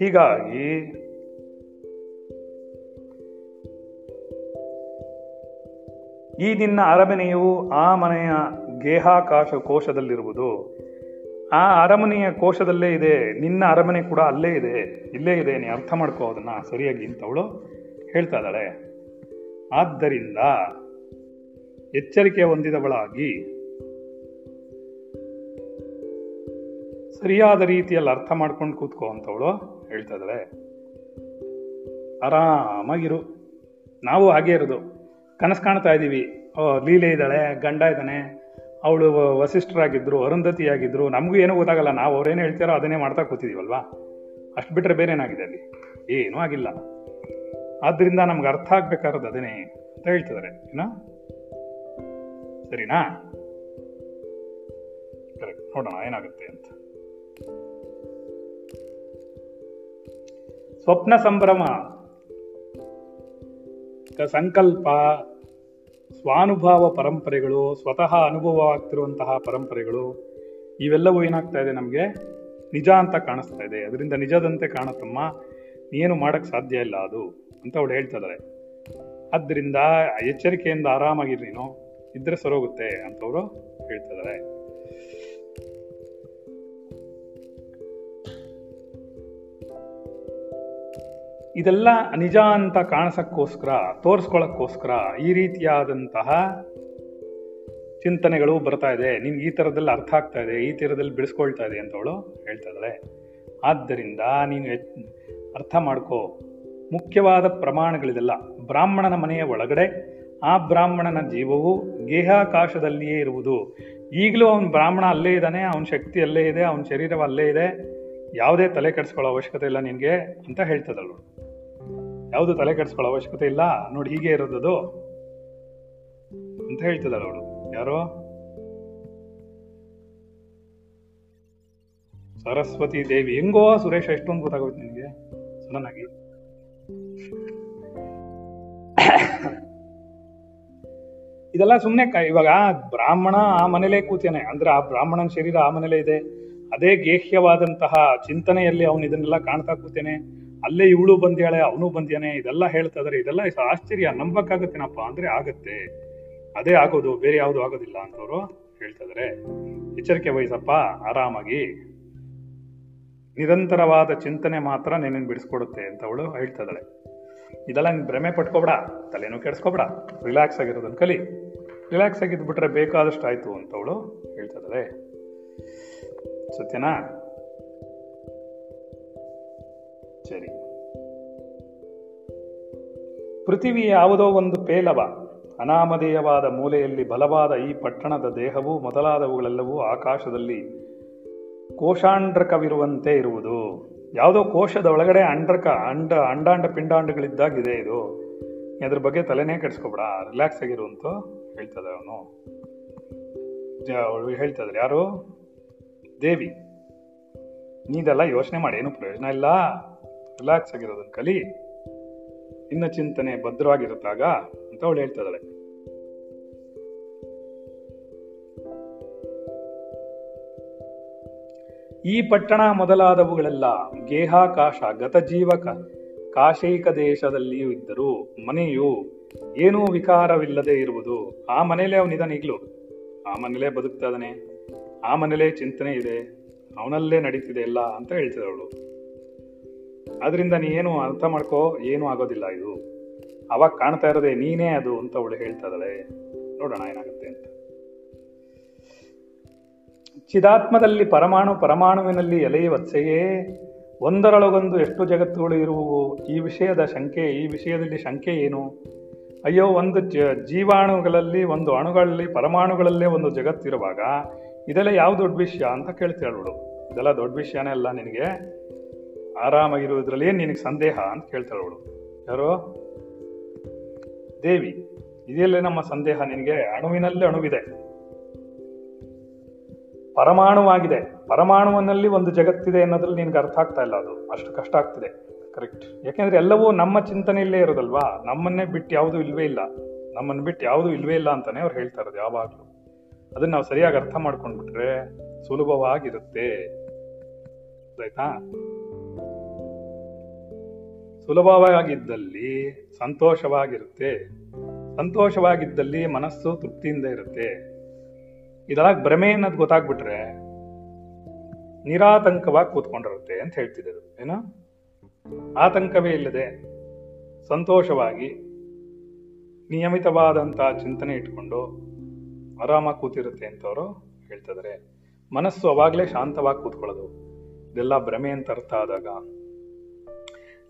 ಹೀಗಾಗಿ ಈ ನಿನ್ನ ಅರಮನೆಯು ಆ ಮನೆಯ ಗೇಹಾಕಾಶ ಕೋಶದಲ್ಲಿರುವುದು. ಆ ಅರಮನೆಯ ಕೋಶದಲ್ಲೇ ಇದೆ, ನಿನ್ನ ಅರಮನೆ ಕೂಡ ಅಲ್ಲೇ ಇದೆ, ಇಲ್ಲೇ ಇದೆ ನೀ ಅರ್ಥ ಮಾಡ್ಕೋ ಅದನ್ನ ಸರಿಯಾಗಿ ಅಂತವಳು ಹೇಳ್ತಾ ಇದ್ದಾಳೆ. ಆದ್ದರಿಂದ ಎಚ್ಚರಿಕೆ ಹೊಂದಿದವಳಾಗಿ ಸರಿಯಾದ ರೀತಿಯಲ್ಲಿ ಅರ್ಥ ಮಾಡ್ಕೊಂಡು ಕೂತ್ಕೋ ಅಂತವಳು ಹೇಳ್ತಾ ಇದ್ದಾಳೆ ಆರಾಮಾಗಿರು. ನಾವು ಹಾಗೆ ಇರೋದು. ಕನಸು ಕಾಣ್ತಾ ಇದ್ದೀವಿ. ಓ, ಲೀಲೆ ಇದ್ದಾಳೆ, ಗಂಡ ಇದ್ದಾನೆ. ಅವಳು ವಸಿಷ್ಠರಾಗಿದ್ದರು ಅರುಂಧತಿಯಾಗಿದ್ದರು ನಮಗೂ ಏನೂ ಗೊತ್ತಾಗಲ್ಲ. ನಾವು ಅವ್ರೇನು ಹೇಳ್ತಾರೋ ಅದನ್ನೇ ಮಾಡ್ತಾ ಕೂತಿದ್ದೀವಲ್ವಾ ಅಷ್ಟು ಬಿಟ್ಟರೆ ಬೇರೆ ಏನಾಗಿದೆ ಅಲ್ಲಿ? ಏನೂ ಆಗಿಲ್ಲ. ಆದ್ದರಿಂದ ನಮ್ಗೆ ಅರ್ಥ ಆಗ್ಬೇಕಾರದು ಅದನ್ನೇ ಅಂತ ಹೇಳ್ತಿದ್ದಾರೆ ಏನಾ? ಸರಿನಾ? ಕರೆಕ್ಟ್. ನೋಡೋಣ, ಏನಾಗುತ್ತೆ ಅಂತ. ಸ್ವಪ್ನ ಸಂಭ್ರಮ ಸಂಕಲ್ಪ, ಸ್ವಾನುಭಾವ ಪರಂಪರೆಗಳು, ಸ್ವತಃ ಅನುಭವ ಆಗ್ತಿರುವಂತಹ ಪರಂಪರೆಗಳು, ಇವೆಲ್ಲವೂ ಏನಾಗ್ತಾ ಇದೆ ನಮಗೆ? ನಿಜ ಅಂತ ಕಾಣಿಸ್ತಾ ಇದೆ. ಅದರಿಂದ ನಿಜದಂತೆ ಕಾಣುತ್ತಮ್ಮ. ಏನು ಮಾಡಕ್ ಸಾಧ್ಯ ಇಲ್ಲ ಅದು ಅಂತ ಅವಳು ಹೇಳ್ತಾ ಇದ್ದಾಳೆ ಆದ್ದರಿಂದ ಎಚ್ಚರಿಕೆಯಿಂದ ಆರಾಮಾಗಿರಿ ನೀನು. ಇದ್ರೆ ಸರೋಗುತ್ತೆ ಅಂತವರು ಹೇಳ್ತಾ ಇದ್ದಾರೆ ಇದೆಲ್ಲ ನಿಜ ಅಂತ ಕಾಣಿಸಕ್ಕೋಸ್ಕರ, ತೋರಿಸ್ಕೊಳ್ಳೋಕ್ಕೋಸ್ಕರ ಈ ರೀತಿಯಾದಂತಹ ಚಿಂತನೆಗಳು ಬರ್ತಾ ಇದೆ. ನಿನ್ಗೆ ಈ ಥರದಲ್ಲಿ ಅರ್ಥ ಆಗ್ತಾ ಇದೆ, ಈ ಥರದಲ್ಲಿ ಬಿಡಿಸ್ಕೊಳ್ತಾ ಇದೆ ಅಂತ ಅವಳು ಹೇಳ್ತಾ ಇದ್ದಾಳೆ. ಆದ್ದರಿಂದ ನೀನು ಅರ್ಥ ಮಾಡ್ಕೋ. ಮುಖ್ಯವಾದ ಪ್ರಮಾಣಗಳಿದೆಲ್ಲ, ಬ್ರಾಹ್ಮಣನ ಮನೆಯ ಒಳಗಡೆ ಆ ಬ್ರಾಹ್ಮಣನ ಜೀವವು ಗೇಹಾಕಾಶದಲ್ಲಿಯೇ ಇರುವುದು. ಈಗಲೂ ಅವನು ಬ್ರಾಹ್ಮಣ ಅಲ್ಲೇ ಇದ್ದಾನೆ, ಅವನ ಶಕ್ತಿ ಅಲ್ಲೇ ಇದೆ, ಅವನ ಶರೀರ ಅಲ್ಲೇ ಇದೆ. ಯಾವುದೇ ತಲೆ ಕೆಡಿಸ್ಕೊಳ್ಳೋ ಅವಶ್ಯಕತೆ ಇಲ್ಲ ನಿನಗೆ ಅಂತ ಹೇಳ್ತದಳು. ಯಾವುದು ತಲೆ ಕೆಡಿಸ್ಕೊಳ್ಳೋ ಅವಶ್ಯಕತೆ ಇಲ್ಲ, ನೋಡಿ ಹೀಗೆ ಇರೋದದು ಅಂತ ಹೇಳ್ತಿದ್ದಾಳೆ ಅವಳು. ಯಾರೋ? ಸರಸ್ವತಿ ದೇವಿ. ಹೆಂಗೋ ಸುರೇಶ, ಎಷ್ಟೊಂದು ಗೊತ್ತಾಗೋಯ್ತು ನಿನಗೆ? ಸಡನ್ ಇದೆಲ್ಲ ಸುಮ್ಮನೆ ಇವಾಗ ಬ್ರಾಹ್ಮಣ ಆ ಮನೇಲೇ ಕೂತೇನೆ. ಅಂದ್ರೆ ಆ ಬ್ರಾಹ್ಮಣನ ಶರೀರ ಆ ಮನೇಲೇ ಇದೆ. ಅದೇ ಗೇಹ್ಯವಾದಂತಹ ಚಿಂತನೆಯಲ್ಲಿ ಅವನು ಇದನ್ನೆಲ್ಲ ಕಾಣ್ತಾ ಕೂತೇನೆ. ಅಲ್ಲೇ ಇವಳು ಬಂದ್ಯಾಳೆ, ಅವನು ಬಂದ್ಯಾನೆ, ಇದೆಲ್ಲ ಹೇಳ್ತಾ ಇದಾರೆ ಇದೆಲ್ಲ ಆಶ್ಚರ್ಯ, ನಂಬಕ್ಕಾಗತ್ತೇನಪ್ಪ ಅಂದ್ರೆ ಆಗತ್ತೆ. ಅದೇ ಆಗೋದು, ಬೇರೆ ಯಾವುದು ಆಗೋದಿಲ್ಲ ಅಂತವ್ರು ಹೇಳ್ತಾ ಇದಾರೆ ಎಚ್ಚರಿಕೆ ವಹಿಸಪ್ಪ, ಆರಾಮಾಗಿ. ನಿರಂತರವಾದ ಚಿಂತನೆ ಮಾತ್ರ ನಿನ್ನ ಬಿಡಿಸ್ಕೊಡುತ್ತೆ ಅಂತ ಅವಳು ಹೇಳ್ತಾ ಇದ್ದಾಳೆ ಇದೆಲ್ಲ ನೀನು ಭ್ರಮೆ ಪಟ್ಕೋಬೇಡ ತಲೆನೂ ಕೆಡಿಸ್ಕೋಬೇಡ ರಿಲ್ಯಾಕ್ಸ್ ಆಗಿರೋದನ್ನ ಕಲಿ. ರಿಲ್ಯಾಕ್ಸ್ ಆಗಿದ್ಬಿಟ್ರೆ ಬೇಕಾದಷ್ಟು ಆಯಿತು ಅಂತವಳು ಹೇಳ್ತಾ ಇದ್ದಾಳೆ ಸತ್ಯನಾ? ಸರಿ. ಪೃಥಿವಿ ಯಾವುದೋ ಒಂದು ಪೇಲವ, ಅನಾಮಧೇಯವಾದ ಮೂಲೆಯಲ್ಲಿ ಬಲವಾದ ಈ ಪಟ್ಟಣದ ದೇಹವು ಮೊದಲಾದವುಗಳೆಲ್ಲವೂ ಆಕಾಶದಲ್ಲಿ ಕೋಶಾಂಡ್ರಕವಿರುವಂತೆ ಇರುವುದು. ಯಾವುದೋ ಕೋಶದ ಒಳಗಡೆ ಅಂಡ್ರಕ, ಅಂಡ, ಅಂಡಾಂಡ ಪಿಂಡಾಂಡಗಳಿದ್ದಾಗಿದೆ ಇದು. ಅದ್ರ ಬಗ್ಗೆ ತಲೆನೇ ಕೆಡಿಸ್ಕೊಬೇಡ, ರಿಲ್ಯಾಕ್ಸ್ ಆಗಿರು ಅಂತ ಹೇಳ್ತದೆ ಅವನು. ಹೇಳ್ತದ್ರೆ ಯಾರು? ದೇವಿ, ನೀದೆಲ್ಲ ಯೋಚನೆ ಮಾಡಿ, ಏನು ಪ್ರಯೋಜನ ಇಲ್ಲ? ರಿಲ್ಯಾಕ್ಸ್ ಆಗಿರೋದನ್ನ ಕಲಿ. ಇನ್ನ ಚಿಂತನೆ ಭದ್ರವಾಗಿರುತ್ತಾಗ ಅಂತ ಅವಳು ಹೇಳ್ತಾ ಈ ಪಟ್ಟಣ ಮೊದಲಾದವುಗಳೆಲ್ಲ ಗೇಹಾಕಾಶ, ಗತಜೀವಕ, ಕಾಶೈಕ ದೇಶದಲ್ಲಿಯೂ ಇದ್ದರೂ ಮನೆಯು ಏನೂ ವಿಕಾರವಿಲ್ಲದೆ ಇರುವುದು. ಆ ಮನೇಲೆ ಅವನಿದಾನೆ ಈಗಲೂ. ಆ ಮನೇಲೇ ಬದುಕ್ತಾ ಇದ್ದಾನೆ. ಆ ಮನೇಲೇ ಚಿಂತನೆ ಇದೆ, ಅವನಲ್ಲೇ ನಡೀತಿದೆ ಎಲ್ಲ ಅಂತ ಹೇಳ್ತಿದ್ದವಳು ಅದರಿಂದ ನೀ ಏನು ಅರ್ಥ ಮಾಡ್ಕೋ, ಏನೂ ಆಗೋದಿಲ್ಲ ಇದು. ಅವಾಗ ಕಾಣ್ತಾ ಇರೋದೇ ನೀನೇ ಅದು ಅಂತ ಅವಳು ಹೇಳ್ತಾ ಇದ್ದಾಳೆ. ನೋಡೋಣ ಏನಾಗುತ್ತೆ ಅಂತ. ಚಿದಾತ್ಮದಲ್ಲಿ ಪರಮಾಣು ಪರಮಾಣುವಿನಲ್ಲಿ ಎಲೆಯ ವತ್ಸೆಯೇ, ಒಂದರೊಳಗೊಂದು ಎಷ್ಟು ಜಗತ್ತುಗಳು ಇರುವವು? ಈ ವಿಷಯದ ಶಂಕೆ, ಈ ವಿಷಯದಲ್ಲಿ ಶಂಕೆ ಏನು? ಅಯ್ಯೋ, ಒಂದು ಜೀವಾಣುಗಳಲ್ಲಿ, ಒಂದು ಅಣುಗಳಲ್ಲಿ, ಪರಮಾಣುಗಳಲ್ಲೇ ಒಂದು ಜಗತ್ತಿರುವಾಗ ಇದೆಲ್ಲ ಯಾವ ದೊಡ್ಡ ವಿಷಯ ಅಂತ ಕೇಳ್ತಾಳು ಇದೆಲ್ಲ ದೊಡ್ಡ ವಿಷಯನೇ ಅಲ್ಲ ನಿನಗೆ. ಆರಾಮಾಗಿರೋದ್ರಲ್ಲಿ ಏನು ನಿನಗೆ ಸಂದೇಹ ಅಂತ ಕೇಳ್ತಾಳು ಯಾರು? ದೇವಿ. ಇದೆಯಲ್ಲೇ ನಮ್ಮ ಸಂದೇಹ ನಿನಗೆ ಅಣುವಿನಲ್ಲೇ ಅಣುವಿದೆ. ಪರಮಾಣುವಾಗಿದೆ. ಪರಮಾಣುವಿನಲ್ಲಿ ಒಂದು ಜಗತ್ತಿದೆ ಅನ್ನೋದ್ರಲ್ಲಿ ನಿನ್ಗೆ ಅರ್ಥ ಆಗ್ತಾ ಇಲ್ಲ ಅದು. ಅಷ್ಟು ಕಷ್ಟ ಆಗ್ತಿದೆ. ಕರೆಕ್ಟ್ ಯಾಕೆಂದ್ರೆ ಎಲ್ಲವೂ ನಮ್ಮ ಚಿಂತನೆಯಲ್ಲೇ ಇರೋದಲ್ವಾ? ನಮ್ಮನ್ನೇ ಬಿಟ್ಟು ಯಾವುದೂ ಇಲ್ವೇ ಇಲ್ಲ. ನಮ್ಮನ್ನು ಬಿಟ್ಟು ಯಾವುದೂ ಇಲ್ವೇ ಇಲ್ಲ ಅಂತಾನೆ ಅವ್ರು ಹೇಳ್ತಾ ಇರೋದು ಯಾವಾಗಲೂ. ಅದನ್ನ ನಾವು ಸರಿಯಾಗಿ ಅರ್ಥ ಮಾಡ್ಕೊಂಡ್ಬಿಟ್ರೆ ಸುಲಭವಾಗಿರುತ್ತೆ. ಆಯ್ತಾ ಸುಲಭವಾಗಿದ್ದಲ್ಲಿ ಸಂತೋಷವಾಗಿರುತ್ತೆ. ಸಂತೋಷವಾಗಿದ್ದಲ್ಲಿ ಮನಸ್ಸು ತೃಪ್ತಿಯಿಂದ ಇರುತ್ತೆ. ಇದೆಲ್ಲ ಭ್ರಮೆ ಅನ್ನೋದು ಗೊತ್ತಾಗ್ಬಿಟ್ರೆ ನಿರಾತಂಕವಾಗಿ ಕೂತ್ಕೊಂಡಿರುತ್ತೆ ಅಂತ ಹೇಳ್ತಿದ್ದರು ಏನೋ? ಆತಂಕವೇ ಇಲ್ಲದೆ ಸಂತೋಷವಾಗಿ ನಿಯಮಿತವಾದಂತಹ ಚಿಂತನೆ ಇಟ್ಕೊಂಡು ಆರಾಮಾಗಿ ಕೂತಿರುತ್ತೆ ಅಂತ ಅವರು ಹೇಳ್ತಿದ್ದಾರೆ ಮನಸ್ಸು ಅವಾಗಲೇ ಶಾಂತವಾಗಿ ಕೂತ್ಕೊಳ್ಳೋದು. ಇದೆಲ್ಲ ಭ್ರಮೆ ಅಂತ ಅರ್ಥ ಆದಾಗ.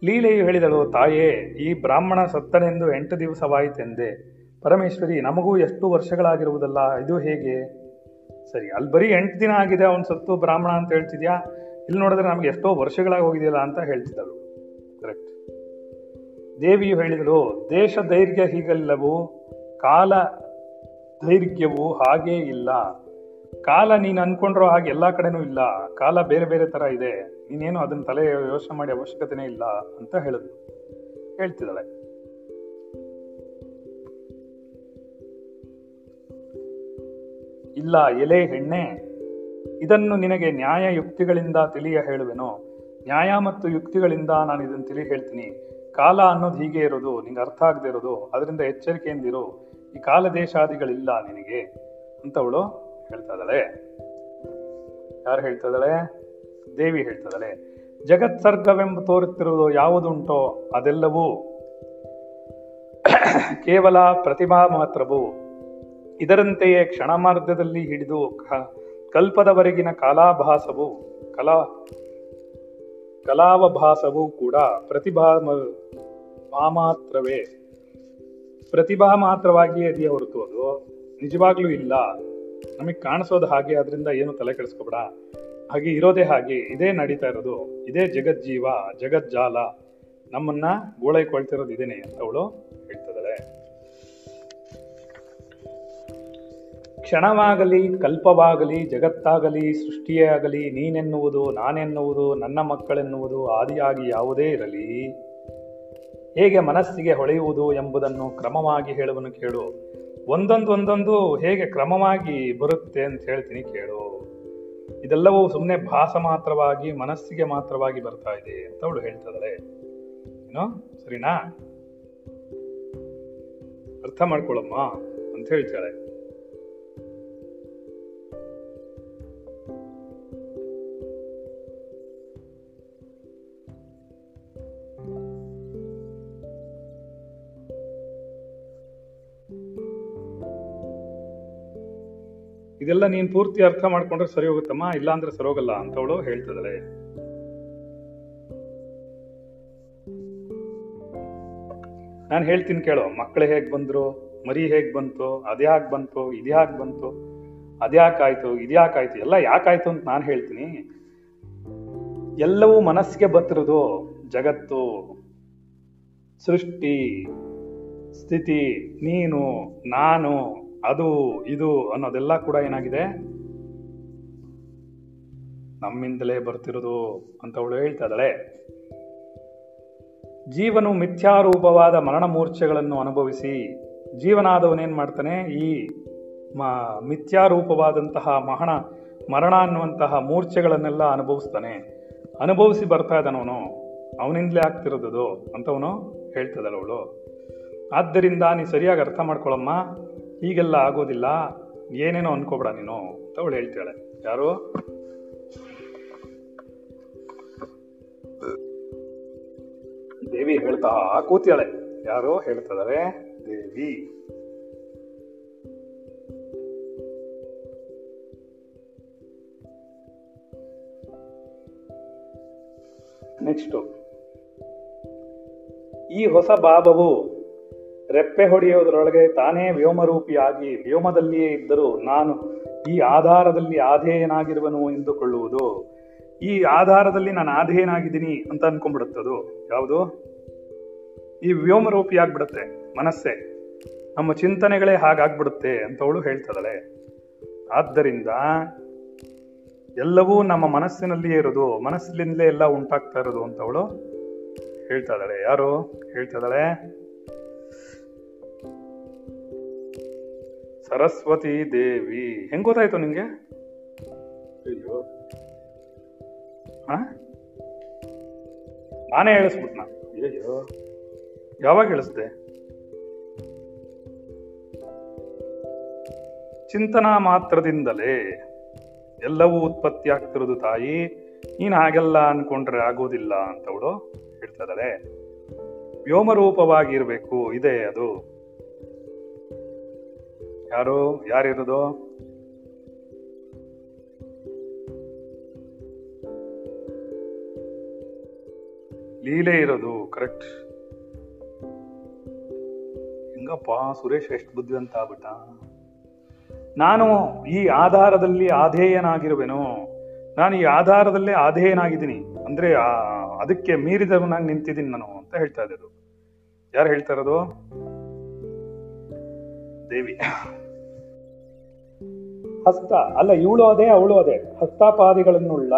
ಲೀಲೆಯು ಹೇಳಿದಳು, ತಾಯೇ, ಈ ಬ್ರಾಹ್ಮಣ ಸತ್ತನೆಂದು ಎಂಟು ದಿವಸವಾಯಿತೆಂದೆ. ಪರಮೇಶ್ವರಿ, ನಮಗೂ ಎಷ್ಟು ವರ್ಷಗಳಾಗಿರುವುದಲ್ಲ, ಇದು ಹೇಗೆ? ಸರಿ, ಅಲ್ಲಿ ಬರೀ ಎಂಟು ದಿನ ಆಗಿದೆ ಅವನು ಸತ್ತು, ಬ್ರಾಹ್ಮಣ ಅಂತ ಹೇಳ್ತಿದ್ಯಾ? ಇಲ್ಲಿ ನೋಡಿದ್ರೆ ನಮ್ಗೆ ಎಷ್ಟೋ ವರ್ಷಗಳಾಗಿ ಹೋಗಿದೆಯಲ್ಲ ಅಂತ ಹೇಳ್ತಿದ್ದಳು. ಕರೆಕ್ಟ್. ದೇವಿಯು ಹೇಳಿದಳು, ದೇಶ ಧೈರ್ಯ ಹೀಗಲ್ಲವು ಕಾಲ ದೈರ್ಘ್ಯವು ಹಾಗೇ ಇಲ್ಲ. ಕಾಲ ನೀನು ಅನ್ಕೊಂಡ್ರೋ ಹಾಗೆ ಎಲ್ಲಾ ಕಡೆನೂ ಇಲ್ಲ. ಕಾಲ ಬೇರೆ ಬೇರೆ ತರ ಇದೆ. ನೀನೇನು ಅದನ್ನ ತಲೆ ಯೋಚನೆ ಮಾಡಿ ಅವಶ್ಯಕತೆನೇ ಇಲ್ಲ ಅಂತ ಹೇಳಿದ್ರು ಹೇಳ್ತಿದ್ದಾಳೆ. ಇಲ್ಲ, ಎಲೆ ಹೆಣ್ಣೆ ಇದನ್ನು ನಿನಗೆ ನ್ಯಾಯ ಯುಕ್ತಿಗಳಿಂದ ತಿಳಿಯ ಹೇಳುವೆನು. ನ್ಯಾಯ ಮತ್ತು ಯುಕ್ತಿಗಳಿಂದ ನಾನು ಇದನ್ನು ತಿಳಿ ಹೇಳ್ತೀನಿ. ಕಾಲ ಅನ್ನೋದು ಹೀಗೆ ಇರೋದು, ನಿಂಗೆ ಅರ್ಥ ಆಗದೆ ಇರೋದು. ಅದರಿಂದ ಎಚ್ಚರಿಕೆಯಿಂದಿರು. ಈ ಕಾಲ ದೇಶಾದಿಗಳಿಲ್ಲ ನಿನಗೆ ಅಂತವಳು ಹೇಳ್ತಾ ಇದ್ದಾಳೆ. ಯಾರು ಹೇಳ್ತಾ ದೇವಿ ಹೇಳ್ತಾ ಜಗತ್ ಜಗತ್ಸರ್ಗವೆಂಬ ತೋರುತ್ತಿರುವುದು ಯಾವುದುಂಟೋ ಅದೆಲ್ಲವೂ ಕೇವಲ ಪ್ರತಿಭಾ ಮಾತ್ರವು. ಇದರಂತೆಯೇ ಕ್ಷಣಮಾರ್ಗದಲ್ಲಿ ಹಿಡಿದು ಕಲ್ಪದವರೆಗಿನ ಕಾಲಾಭಾಸವು, ಕಲಾ ಕಲಾವಭಾಸವು ಕೂಡ ಪ್ರತಿಭಾ ಮಾತ್ರವೇ ಪ್ರತಿಭಾ ಮಾತ್ರವಾಗಿಯೇ ಇದೆಯೇ ಹೊರತು ಅದು ನಿಜವಾಗ್ಲೂ ಇಲ್ಲ. ನಮಗೆ ಕಾಣಿಸೋದು ಹಾಗೆ ಅದರಿಂದ ಏನು ತಲೆ ಕೆಡಿಸ್ಕೊಬೇಡ. ಹಾಗೆ ಇರೋದೇ ಹಾಗೆ, ಇದೇ ನಡೀತಾ ಇರೋದು, ಇದೇ ಜಗಜ್ಜೀವ, ಜಗಜ್ಜಾಲ, ನಮ್ಮನ್ನ ಗೋಳೈಕೊಳ್ತಿರೋದು ಇದೇನೆ ಅಂತ ಅವಳು ಹೇಳ್ತಿದ್ದಾಳೆ. ಕ್ಷಣವಾಗಲಿ, ಕಲ್ಪವಾಗಲಿ, ಜಗತ್ತಾಗಲಿ, ಸೃಷ್ಟಿಯೇ ಆಗಲಿ, ನೀನೆನ್ನುವುದು, ನಾನೆನ್ನುವುದು, ನನ್ನ ಮಕ್ಕಳೆನ್ನುವುದು, ಆದಿಯಾಗಿ ಯಾವುದೇ ಇರಲಿ ಹೇಗೆ ಮನಸ್ಸಿಗೆ ಹೊಳೆಯುವುದು ಎಂಬುದನ್ನು ಕ್ರಮವಾಗಿ ಹೇಳುವನು ಕೇಳು. ಒಂದೊಂದು ಒಂದೊಂದು ಹೇಗೆ ಕ್ರಮವಾಗಿ ಬರುತ್ತೆ ಅಂತ ಹೇಳ್ತೀನಿ ಕೇಳು. ಇದೆಲ್ಲವೂ ಸುಮ್ಮನೆ ಭಾಸ ಮಾತ್ರವಾಗಿ, ಮನಸ್ಸಿಗೆ ಮಾತ್ರವಾಗಿ ಬರ್ತಾ ಇದೆ ಅಂತ ಅವಳು ಹೇಳ್ತಿದ್ದಾಳೆ ಏನೋ? ಸರಿನಾ? ಅರ್ಥ ಮಾಡ್ಕೊಳಮ್ಮ ಅಂತ ಹೇಳ್ತಾಳೆ. ಇದೆಲ್ಲ ನೀನು ಪೂರ್ತಿ ಅರ್ಥ ಮಾಡ್ಕೊಂಡ್ರೆ ಸರಿ ಹೋಗುತ್ತಮ್ಮ, ಇಲ್ಲಾಂದ್ರೆ ಸರಿ ಹೋಗಲ್ಲ ಅಂತವಳು ಹೇಳ್ತಿದ್ದಾಳೆ. ನಾನು ಹೇಳ್ತೀನಿ ಕೇಳೋ, ಮಕ್ಕಳು ಹೇಗೆ ಬಂದ್ರು, ಮರಿ ಹೇಗೆ ಬಂತು ಅದ್ಯಾಕ್ ಬಂತು ಇದ್ಯಾಕ್ ಬಂತು ಅದ್ಯಾಕಾಯ್ತು ಇದ್ಯಾಕಾಯ್ತು ಎಲ್ಲ ಯಾಕಾಯ್ತು ಅಂತ ನಾನು ಹೇಳ್ತೀನಿ. ಎಲ್ಲವೂ ಮನಸ್ಸಿಗೆ ಬತ್ತಿರೋದು ಜಗತ್ತು, ಸೃಷ್ಟಿ, ಸ್ಥಿತಿ, ನೀನು, ನಾನು ಅದು, ಇದು ಅನ್ನೋದೆಲ್ಲ ಕೂಡ ಏನಾಗಿದೆ? ನಮ್ಮಿಂದಲೇ ಬರ್ತಿರೋದು ಅಂತ ಅವಳು ಹೇಳ್ತಾ ಇದ್ದಾಳೆ. ಜೀವನು ಮಿಥ್ಯಾರೂಪವಾದ ಮರಣ ಮೂರ್ಛೆಗಳನ್ನು ಅನುಭವಿಸಿ ಜೀವನಾದವನೇನು ಮಾಡ್ತಾನೆ? ಈ ಮ, ಮಿಥ್ಯಾರೂಪವಾದಂತಹ ಮಹಣ ಮರಣ ಅನ್ನುವಂತಹ ಮೂರ್ಛೆಗಳನ್ನೆಲ್ಲ ಅನುಭವಿಸ್ತಾನೆ. ಅನುಭವಿಸಿ ಬರ್ತಾ ಇದ್ದಾನವನು ಅವನಿಂದಲೇ ಆಗ್ತಿರೋದು ಅಂತವನು ಹೇಳ್ತದಲ್ಲ ಅವಳು. ಆದ್ದರಿಂದ ನೀ ಸರಿಯಾಗಿ ಅರ್ಥ ಮಾಡ್ಕೊಳಮ್ಮ. ಹೀಗೆಲ್ಲ ಆಗೋದಿಲ್ಲ. ಏನೇನೋ ಅನ್ಕೋಬೇಡ ನೀನು ಅಂತ ಅವಳು ಹೇಳ್ತಾಳೆ. ಯಾರು? ದೇವಿ ಹೇಳ್ತಾ ಕೂತಿಯಾಳೆ ಯಾರು ಹೇಳ್ತಿದ್ದಾರೆ? ದೇವಿ. ನೆಕ್ಸ್ಟ್. ಈ ಹೊಸ ಭಾವವು ರೆಪ್ಪೆ ಹೊಡೆಯೋದರೊಳಗೆ ತಾನೇ ವ್ಯೋಮರೂಪಿಯಾಗಿ ವ್ಯೋಮದಲ್ಲಿಯೇ ಇದ್ದರೂ ನಾನು ಈ ಆಧಾರದಲ್ಲಿ ಆಧೇಯನಾಗಿರುವನು ಎಂದುಕೊಳ್ಳುವುದು. ಈ ಆಧಾರದಲ್ಲಿ ನಾನು ಆಧೇಯನಾಗಿದ್ದೀನಿ ಅಂತ ಅನ್ಕೊಂಡ್ಬಿಡುತ್ತದು. ಯಾವುದು? ಈ ವ್ಯೋಮರೂಪಿ ಆಗ್ಬಿಡುತ್ತೆ ಮನಸ್ಸೇ. ನಮ್ಮ ಚಿಂತನೆಗಳೇ ಹಾಗಾಗ್ಬಿಡುತ್ತೆ ಅಂತ ಅವಳು ಹೇಳ್ತದಳೆ. ಆದ್ದರಿಂದ ಎಲ್ಲವೂ ನಮ್ಮ ಮನಸ್ಸಿನಲ್ಲಿಯೇ ಇರೋದು, ಮನಸ್ಸಿನಿಂದಲೇ ಎಲ್ಲ ಉಂಟಾಗ್ತಾ ಇರೋದು ಅಂತ ಅವಳು ಹೇಳ್ತಾ ಇದ್ದಾಳೆ. ಯಾರು? ಹೇಳ್ತಾ ಇದ್ದಾಳೆ ಸರಸ್ವತಿ ದೇವಿ. ಹೆಂಗ್ ಗೊತ್ತಾಯ್ತು ನಿಂಗೆ? ನಾನೇ ಹೇಳಿಸ್ಬಿಟ್ನ. ಅಯ್ಯೋ ಯಾವಾಗ ಹೇಳಿಸ್ದೆ? ಚಿಂತನಾ ಮಾತ್ರದಿಂದಲೇ. ಎಲ್ಲವೂ ಉತ್ಪತ್ತಿ ಆಗ್ತಿರೋದು ತಾಯಿ. ನೀನ್ ಹಾಗೆಲ್ಲ ಅನ್ಕೊಂಡ್ರೆ ಆಗೋದಿಲ್ಲ ಅಂತ ಅವಳು ಹೇಳ್ತಾ ಇದ್ದಾಳೆ. ವ್ಯೋಮರೂಪವಾಗಿ ಇರಬೇಕು ಇದೆ ಅದು. ಯಾರು? ಯಾರಿರೋದು? ಲೀಲೆ ಇರೋದು ಕರೆಕ್ಟ್ ಹೆಂಗಪ್ಪ, ಸುರೇಶ್ ಎಷ್ಟು ಬುದ್ಧಿವಂತ ಆಗ್ಬಿಟ್ಟ. ನಾನು ಈ ಆಧಾರದಲ್ಲಿ ಆಧೇಯನಾಗಿರುವೆನು. ನಾನು ಈ ಆಧಾರದಲ್ಲೇ ಆಧೇಯನಾಗಿದ್ದೀನಿ. ಅಂದ್ರೆ ಆ ಅದಕ್ಕೆ ಮೀರಿದವನಾಗಿ ನಿಂತಿದ್ದೀನಿ ನಾನು ಅಂತ ಹೇಳ್ತಾ ಇದ್ದರು ಯಾರು ಹೇಳ್ತಾ ಇರೋದು? ದೇವಿ. ಹಸ್ತ, ಅಲ್ಲ, ಇವಳು ಅದೇ, ಅವಳು ಅದೇ. ಹಸ್ತಪಾದಿಗಳನ್ನುಳ್ಳ,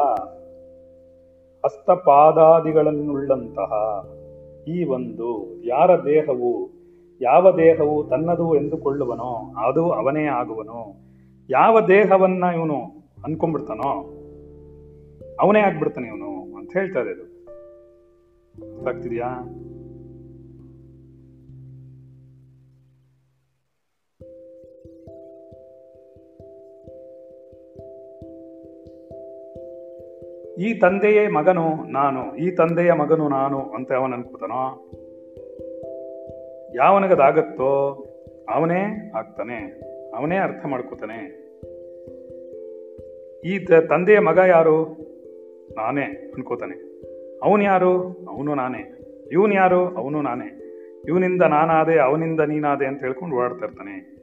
ಹಸ್ತಪಾದಾದಿಗಳನ್ನುಳ್ಳಂತಹ ಈ ಒಂದು ಯಾರ ದೇಹವು, ಯಾವ ದೇಹವು ತನ್ನದು ಎಂದುಕೊಳ್ಳುವನೋ, ಅದು ಅವನೇ ಆಗುವನು. ಯಾವ ದೇಹವನ್ನ ಇವನು ಅನ್ಕೊಂಡ್ಬಿಡ್ತಾನೋ, ಅವನೇ ಆಗ್ಬಿಡ್ತಾನೆ ಇವನು ಅಂತ ಹೇಳ್ತಾ ಇದೆ ಆಗ್ತಿದ್ಯಾ ಈ ತಂದೆಯೇ ಮಗನು ನಾನು, ಈ ತಂದೆಯ ಮಗನು ನಾನು ಅಂತ ಅವನು ಅನ್ಕೋತಾನೋ? ಯಾವನಿಗದಾಗತ್ತೋ ಅವನೇ ಆಗ್ತಾನೆ, ಅವನೇ ಅರ್ಥ ಮಾಡ್ಕೋತಾನೆ. ಈ ತಂದೆಯ ಮಗ ಯಾರು? ನಾನೇ ಅನ್ಕೋತಾನೆ. ಅವನು ಯಾರು? ಅವನು ನಾನೇ. ಇವನು ಯಾರು? ಅವನು ನಾನೇ. ಇವನಿಂದ ನಾನಾದೆ, ಅವನಿಂದ ನೀನಾದೆ ಅಂತ ಹೇಳ್ಕೊಂಡು ಓಡಾಡ್ತಾ ಇರ್ತಾನೆ.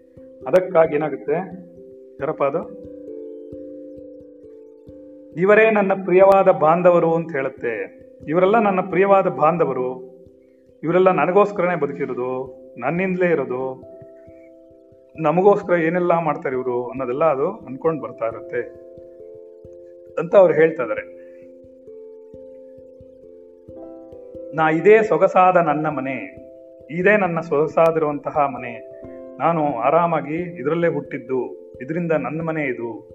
ಅದಕ್ಕಾಗಿ ಏನಾಗುತ್ತೆ? ಯಾರಪ್ಪ ಅದು? ಇವರೇ ನನ್ನ ಪ್ರಿಯವಾದ ಬಾಂಧವರು ಅಂತ ಹೇಳುತ್ತೆ. ಇವರೆಲ್ಲ ನನ್ನ ಪ್ರಿಯವಾದ ಬಾಂಧವರು. ಇವರೆಲ್ಲ ನನಗೋಸ್ಕರನೇ ಬದುಕಿರೋದು, ನನ್ನಿಂದಲೇ ಇರೋದು. ನಮಗೋಸ್ಕರ ಏನೆಲ್ಲ ಮಾಡ್ತಾರೆ ಇವರು ಅನ್ನೋದೆಲ್ಲ ಅದು ಅನ್ಕೊಂಡು ಬರ್ತಾ ಇರುತ್ತೆ ಅಂತ ಅವ್ರು ಹೇಳ್ತಾ ಇದಾರೆ ನಾ ಇದೇ ಸೊಗಸಾದ ನನ್ನ ಮನೆ, ಇದೇ ನನ್ನ ಸೊಗಸಾದಿರುವಂತಹ ಮನೆ. ನಾನು ಆರಾಮಾಗಿ ಇದರಲ್ಲೇ ಹುಟ್ಟಿದ್ದು, ಇದರಿಂದ ನನ್ನ ಮನೆ ಇದು.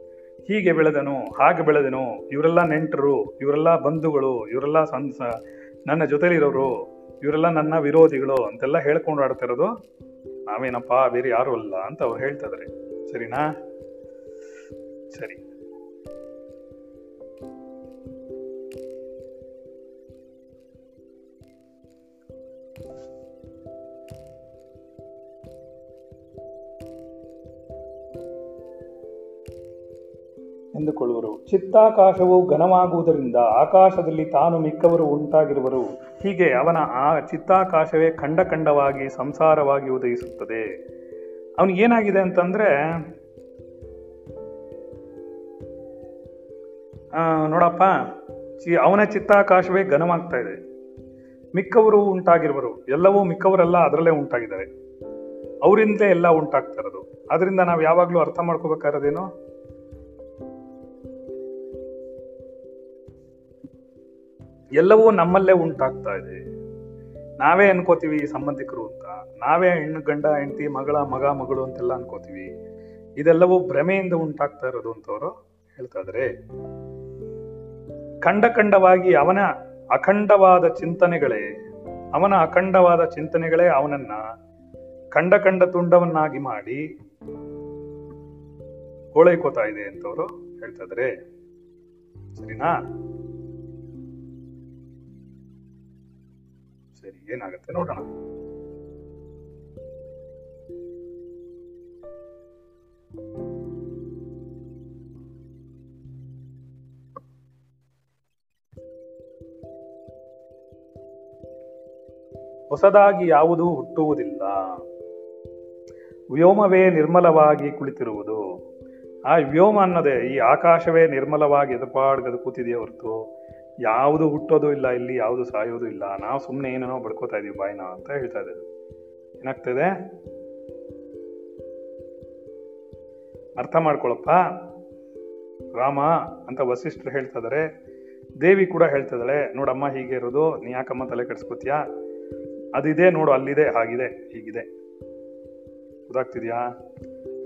ಹೀಗೆ ಬೆಳೆದನು, ಹಾಗೆ ಬೆಳೆದನು. ಇವರೆಲ್ಲ ನೆಂಟರು, ಇವರೆಲ್ಲ ಬಂಧುಗಳು, ಇವರೆಲ್ಲ ಸಂಸ ನನ್ನ ಜೊತೆಲಿರೋರು, ಇವರೆಲ್ಲ ನನ್ನ ವಿರೋಧಿಗಳು ಅಂತೆಲ್ಲ ಹೇಳ್ಕೊಂಡು ಆಡ್ತಾ ಇರೋದು ನಾವೇನಪ್ಪ, ಬೇರೆ ಯಾರು ಅಲ್ಲ ಅಂತ ಅವ್ರು ಹೇಳ್ತಾ ಇದಾರೆ. ಸರಿನಾ? ಸರಿ. ಎಂದುಕೊಳ್ಳುವರು. ಚಿತ್ತಾಕಾಶವು ಘನವಾಗುವುದರಿಂದ ಆಕಾಶದಲ್ಲಿ ತಾನು ಮಿಕ್ಕವರು ಉಂಟಾಗಿರುವರು. ಹೀಗೆ ಅವನ ಆ ಚಿತ್ತಾಕಾಶವೇ ಖಂಡ ಖಂಡವಾಗಿ ಸಂಸಾರವಾಗಿ ಉದಯಿಸುತ್ತದೆ. ಅವನಿಗೆ ಏನಾಗಿದೆ ಅಂತಂದ್ರೆ ನೋಡಪ್ಪ ಚಿ- ಅವನ ಚಿತ್ತಾಕಾಶವೇ ಘನವಾಗ್ತಾ ಇದೆ. ಮಿಕ್ಕವರು ಉಂಟಾಗಿರುವರು. ಎಲ್ಲವೂ ಮಿಕ್ಕವರೆಲ್ಲ ಅದರಲ್ಲೇ ಉಂಟಾಗಿದ್ದಾರೆ. ಅವರಿಂದಲೇ ಎಲ್ಲ ಉಂಟಾಗ್ತಾ ಇರೋದು. ಅದರಿಂದ ನಾವು ಯಾವಾಗಲೂ ಅರ್ಥ ಮಾಡ್ಕೋಬೇಕಾಗಿರೋದೇನು ಎಲ್ಲವೂ ನಮ್ಮಲ್ಲೇ ಉಂಟಾಗ್ತಾ ಇದೆ. ನಾವೇ ಅನ್ಕೋತೀವಿ ಸಂಬಂಧಿಕರು ಅಂತ. ನಾವೇ ಹೆಣ್ಣು, ಗಂಡ, ಹೆಂಡತಿ, ಮಗಳ, ಮಗ, ಮಗಳು ಅಂತೆಲ್ಲ ಅನ್ಕೋತೀವಿ. ಇದೆಲ್ಲವೂ ಭ್ರಮೆಯಿಂದ ಉಂಟಾಗ್ತಾ ಇರೋದು ಅಂತವರು ಹೇಳ್ತಾದ್ರೆ ಹೇಳ್ತಾ ಇದ್ರೆ. ಖಂಡ ಖಂಡವಾಗಿ ಅವನ ಅಖಂಡವಾದ ಚಿಂತನೆಗಳೇ, ಅವನ ಅಖಂಡವಾದ ಚಿಂತನೆಗಳೇ ಅವನನ್ನ ಖಂಡ ಖಂಡ ತುಂಡವನ್ನಾಗಿ ಮಾಡಿ ಹೋಳೈಕೋತಾ ಇದೆ ಅಂತವರು ಹೇಳ್ತಾ ಇದ್ದಾರೆ ಸರಿನಾ? ಏನಾಗುತ್ತೆ ನೋಡೋಣ. ಹೊಸದಾಗಿ ಯಾವುದೂ ಹುಟ್ಟುವುದಿಲ್ಲ. ವ್ಯೋಮವೇ ನಿರ್ಮಲವಾಗಿ ಕುಳಿತಿರುವುದು. ಆ ವ್ಯೋಮ ಅನ್ನದೇ ಈ ಆಕಾಶವೇ ನಿರ್ಮಲವಾಗಿ ಎದುಪಾಡ್ಗದು ಕೂತಿದೆಯೇ ಹೊರತು ಯಾವುದು ಹುಟ್ಟೋದು ಇಲ್ಲ, ಇಲ್ಲಿ ಯಾವುದು ಸಾಯೋದು ಇಲ್ಲ. ನಾವು ಸುಮ್ಮನೆ ಏನೇನೋ ಬಡ್ಕೋತಾ ಇದೀವಿ ಬಾಯಿನ ಅಂತ ಹೇಳ್ತಾ ಇದ್ದಾರೆ. ಏನಾಗ್ತದೆ? ಅರ್ಥ ಮಾಡ್ಕೊಳಪ್ಪ. ರಾಮ ಅಂತ ವಸಿಷ್ಠರು ಹೇಳ್ತಾ ಇದಾರೆ ದೇವಿ ಕೂಡ ಹೇಳ್ತಾ ಇದ್ದಾಳೆ, ನೋಡಮ್ಮ ಹೀಗೆ ಇರೋದು, ನೀ ಯಾಕಮ್ಮ ತಲೆ ಕೆಡ್ಸ್ಕೊತೀಯ? ಅದಿದೆ ನೋಡು, ಅಲ್ಲಿದೆ, ಹಾಗಿದೆ, ಹೀಗಿದೆ. ಗೊತ್ತಾಗ್ತಿದ್ಯಾ?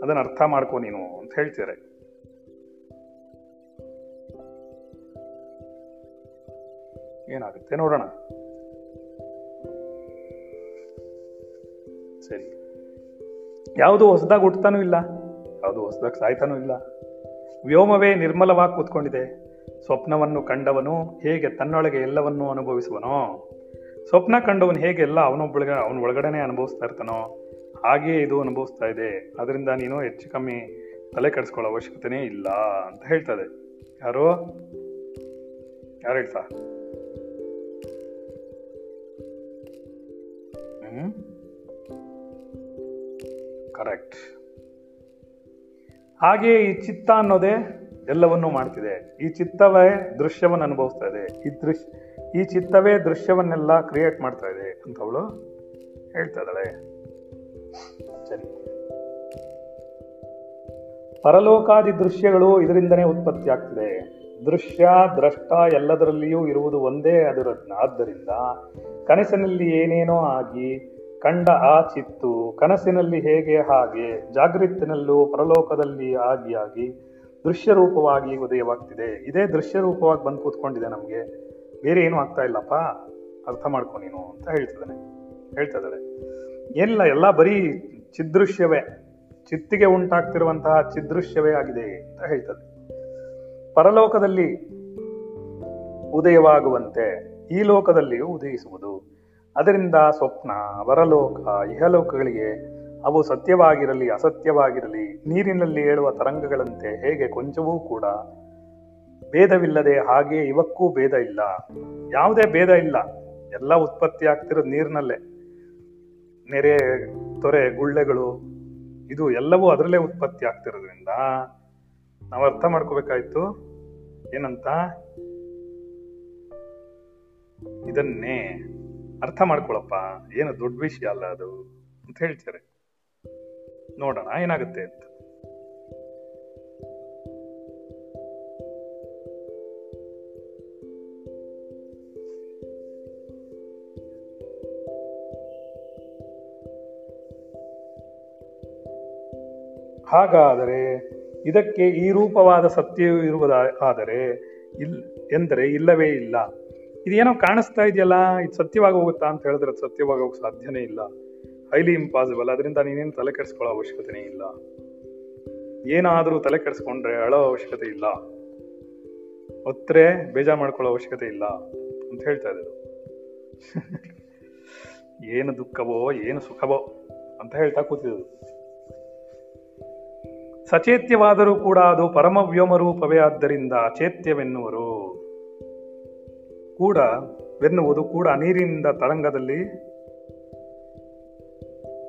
ಅದನ್ನ ಅರ್ಥ ಮಾಡ್ಕೊ ನೀನು ಅಂತ ಹೇಳ್ತಾರೆ ಏನಾಗುತ್ತೆ? ನೋಡೋಣ. ಸರಿ. ಯಾವುದು ಹೊಸದಾಗಿ ಹುಟ್ಟತಾನೂ ಇಲ್ಲ. ಯಾವುದು ಹೊಸದಾಗಿ ಸಾಯ್ತಾನೂ ಇಲ್ಲ. ವ್ಯೋಮವೇ ನಿರ್ಮಲವಾಗಿ ಕೂತ್ಕೊಂಡಿದೆ. ಸ್ವಪ್ನವನ್ನು ಕಂಡವನು ಹೇಗೆ ತನ್ನೊಳಗೆ ಎಲ್ಲವನ್ನೂ ಅನುಭವಿಸುವನೋ? ಸ್ವಪ್ನ ಕಂಡವನು ಹೇಗೆ ಎಲ್ಲ ಅವನೊಬ್ಬಳಗ ಅವನ ಒಳಗಡೆನೆ ಅನುಭವಿಸ್ತಾ ಇರ್ತಾನೋ? ಹಾಗೆಯೇ ಇದು ಅನುಭವಿಸ್ತಾ ಇದೆ. ಅದರಿಂದ ನೀನು ಹೆಚ್ಚು ಕಮ್ಮಿ ತಲೆ ಕೆಡಿಸ್ಕೊಳ್ಳೋ ಅವಶ್ಯಕತೆನೇ ಇಲ್ಲ ಅಂತ ಹೇಳ್ತದೆ ಯಾರು? ಯಾರು ಹೇಳ್ತಾ? ಕರೆಕ್ಟ್. ಹಾಗೆ ಈ ಚಿತ್ತ ಅನ್ನೋದೇ ಎಲ್ಲವನ್ನೂ ಮಾಡ್ತಿದೆ. ಈ ಚಿತ್ತವೇ ದೃಶ್ಯವನ್ನು ಅನುಭವಿಸ್ತಾ ಇದೆ. ಈ ದೃಶ್ಯ ಈ ಚಿತ್ತವೇ ದೃಶ್ಯವನ್ನೆಲ್ಲ ಕ್ರಿಯೇಟ್ ಮಾಡ್ತಾ ಇದೆ ಅಂತ ಅವಳು ಹೇಳ್ತಾ ಇದ್ದಾಳೆ. ಸರಿ. ಪರಲೋಕಾದಿ ದೃಶ್ಯಗಳು ಇದರಿಂದನೇ ಉತ್ಪತ್ತಿ ಆಗ್ತಿದೆ. ದೃಶ್ಯ, ದ್ರಷ್ಟ ಎಲ್ಲದರಲ್ಲಿಯೂ ಇರುವುದು ಒಂದೇ ಅದರ ಆದ್ದರಿಂದ ಕನಸಿನಲ್ಲಿ ಏನೇನೋ ಆಗಿ ಕಂಡ ಆ ಚಿತ್ತು ಕನಸಿನಲ್ಲಿ ಹೇಗೆ ಹಾಗೆ ಜಾಗೃತಿನಲ್ಲೂ ಪರಲೋಕದಲ್ಲಿ ಆಗಿ ಆಗಿ ದೃಶ್ಯ ರೂಪವಾಗಿ ಉದಯವಾಗ್ತಿದೆ. ಇದೇ ದೃಶ್ಯ ರೂಪವಾಗಿ ಬಂದು ಕೂತ್ಕೊಂಡಿದೆ ನಮಗೆ. ಬೇರೆ ಏನು ಆಗ್ತಾ ಇಲ್ಲಪ್ಪ. ಅರ್ಥ ಮಾಡ್ಕೊ ನೀನು ಅಂತ ಹೇಳ್ತಿದ್ದಾನೆ. ಹೇಳ್ತಾ ಇದ್ದಾಳೆ ಏನಿಲ್ಲ ಎಲ್ಲ ಬರೀ ಚಿದೃಶ್ಯವೇ. ಚಿತ್ತಿಗೆ ಉಂಟಾಗ್ತಿರುವಂತಹ ಚಿದೃಶ್ಯವೇ ಆಗಿದೆ ಅಂತ ಹೇಳ್ತದೆ. ಪರಲೋಕದಲ್ಲಿ ಉದಯವಾಗುವಂತೆ ಈ ಲೋಕದಲ್ಲಿಯೂ ಉದಯಿಸುವುದು. ಅದರಿಂದ ಸ್ವಪ್ನ, ವರಲೋಕ, ಇಹಲೋಕಗಳಿಗೆ ಅವು ಸತ್ಯವಾಗಿರಲಿ, ಅಸತ್ಯವಾಗಿರಲಿ, ನೀರಿನಲ್ಲಿ ಏಳುವ ತರಂಗಗಳಂತೆ ಹೇಗೆ ಕೊಂಚವೂ ಕೂಡ ಭೇದವಿಲ್ಲದೆ ಹಾಗೆ ಇವಕ್ಕೂ ಭೇದ ಇಲ್ಲ. ಯಾವುದೇ ಭೇದ ಇಲ್ಲ. ಎಲ್ಲ ಉತ್ಪತ್ತಿ ಆಗ್ತಿರೋದು ನೀರಿನಲ್ಲೇ. ನೆರೆ, ತೊರೆ, ಗುಳ್ಳೆಗಳು, ಇದು ಎಲ್ಲವೂ ಅದರಲ್ಲೇ ಉತ್ಪತ್ತಿ ಆಗ್ತಿರೋದ್ರಿಂದ ನಾವು ಅರ್ಥ ಮಾಡ್ಕೋಬೇಕಾಯ್ತು. ಏನಂತ? ಇದನ್ನೇ ಅರ್ಥ ಮಾಡ್ಕೊಳಪ್ಪ. ಏನು ದೊಡ್ಡ ವಿಷಯ ಅಲ್ಲ ಅದು ಅಂತ ಹೇಳ್ತಾರೆ. ನೋಡೋಣ, ಏನಾಗುತ್ತೆ ಅಂತ. ಹಾಗಾದರೆ ಇದಕ್ಕೆ ಈ ರೂಪವಾದ ಸತ್ಯವೂ ಇರುವುದಾದರೆ ಇಲ್, ಎಂದರೆ ಇಲ್ಲವೇ ಇಲ್ಲ. ಇದೇನೋ ಕಾಣಿಸ್ತಾ ಇದೆಯಲ್ಲ, ಇದು ಸತ್ಯವಾಗಿ ಹೋಗುತ್ತಾ ಅಂತ ಹೇಳಿದ್ರೆ ಸತ್ಯವಾಗಿ ಹೋಗಕ್ಕೆ ಸಾಧ್ಯನೇ ಇಲ್ಲ. ಹೈಲಿ ಇಂಪಾಸಿಬಲ್ ಅದರಿಂದ ನೀನೇನು ತಲೆ ಕೆಡಿಸ್ಕೊಳ್ಳೋ ಅವಶ್ಯಕತೆನೇ ಇಲ್ಲ. ಏನಾದರೂ ತಲೆ ಕೆಡಿಸ್ಕೊಂಡ್ರೆ ಅಳೋ ಅವಶ್ಯಕತೆ ಇಲ್ಲ. ಒತ್ತರೆ ಬೇಜಾರು ಮಾಡ್ಕೊಳ್ಳೋ ಅವಶ್ಯಕತೆ ಇಲ್ಲ ಅಂತ ಹೇಳ್ತಾ ಇದ್ದರು. ಏನು ದುಃಖವೋ, ಏನು ಸುಖವೋ ಅಂತ ಹೇಳ್ತಾ ಕೂತಿದ್ರು ಸಚೇತ್ಯವಾದರೂ ಕೂಡ ಅದು ಪರಮ ವ್ಯೋಮ ರೂಪವೇ ಆದ್ದರಿಂದ ಅಚೇತ್ಯವೆನ್ನುವರು. ಕೂಡ ವೆನ್ನುವುದು ಕೂಡ ನೀರಿನಿಂದ ತರಂಗದಲ್ಲಿ.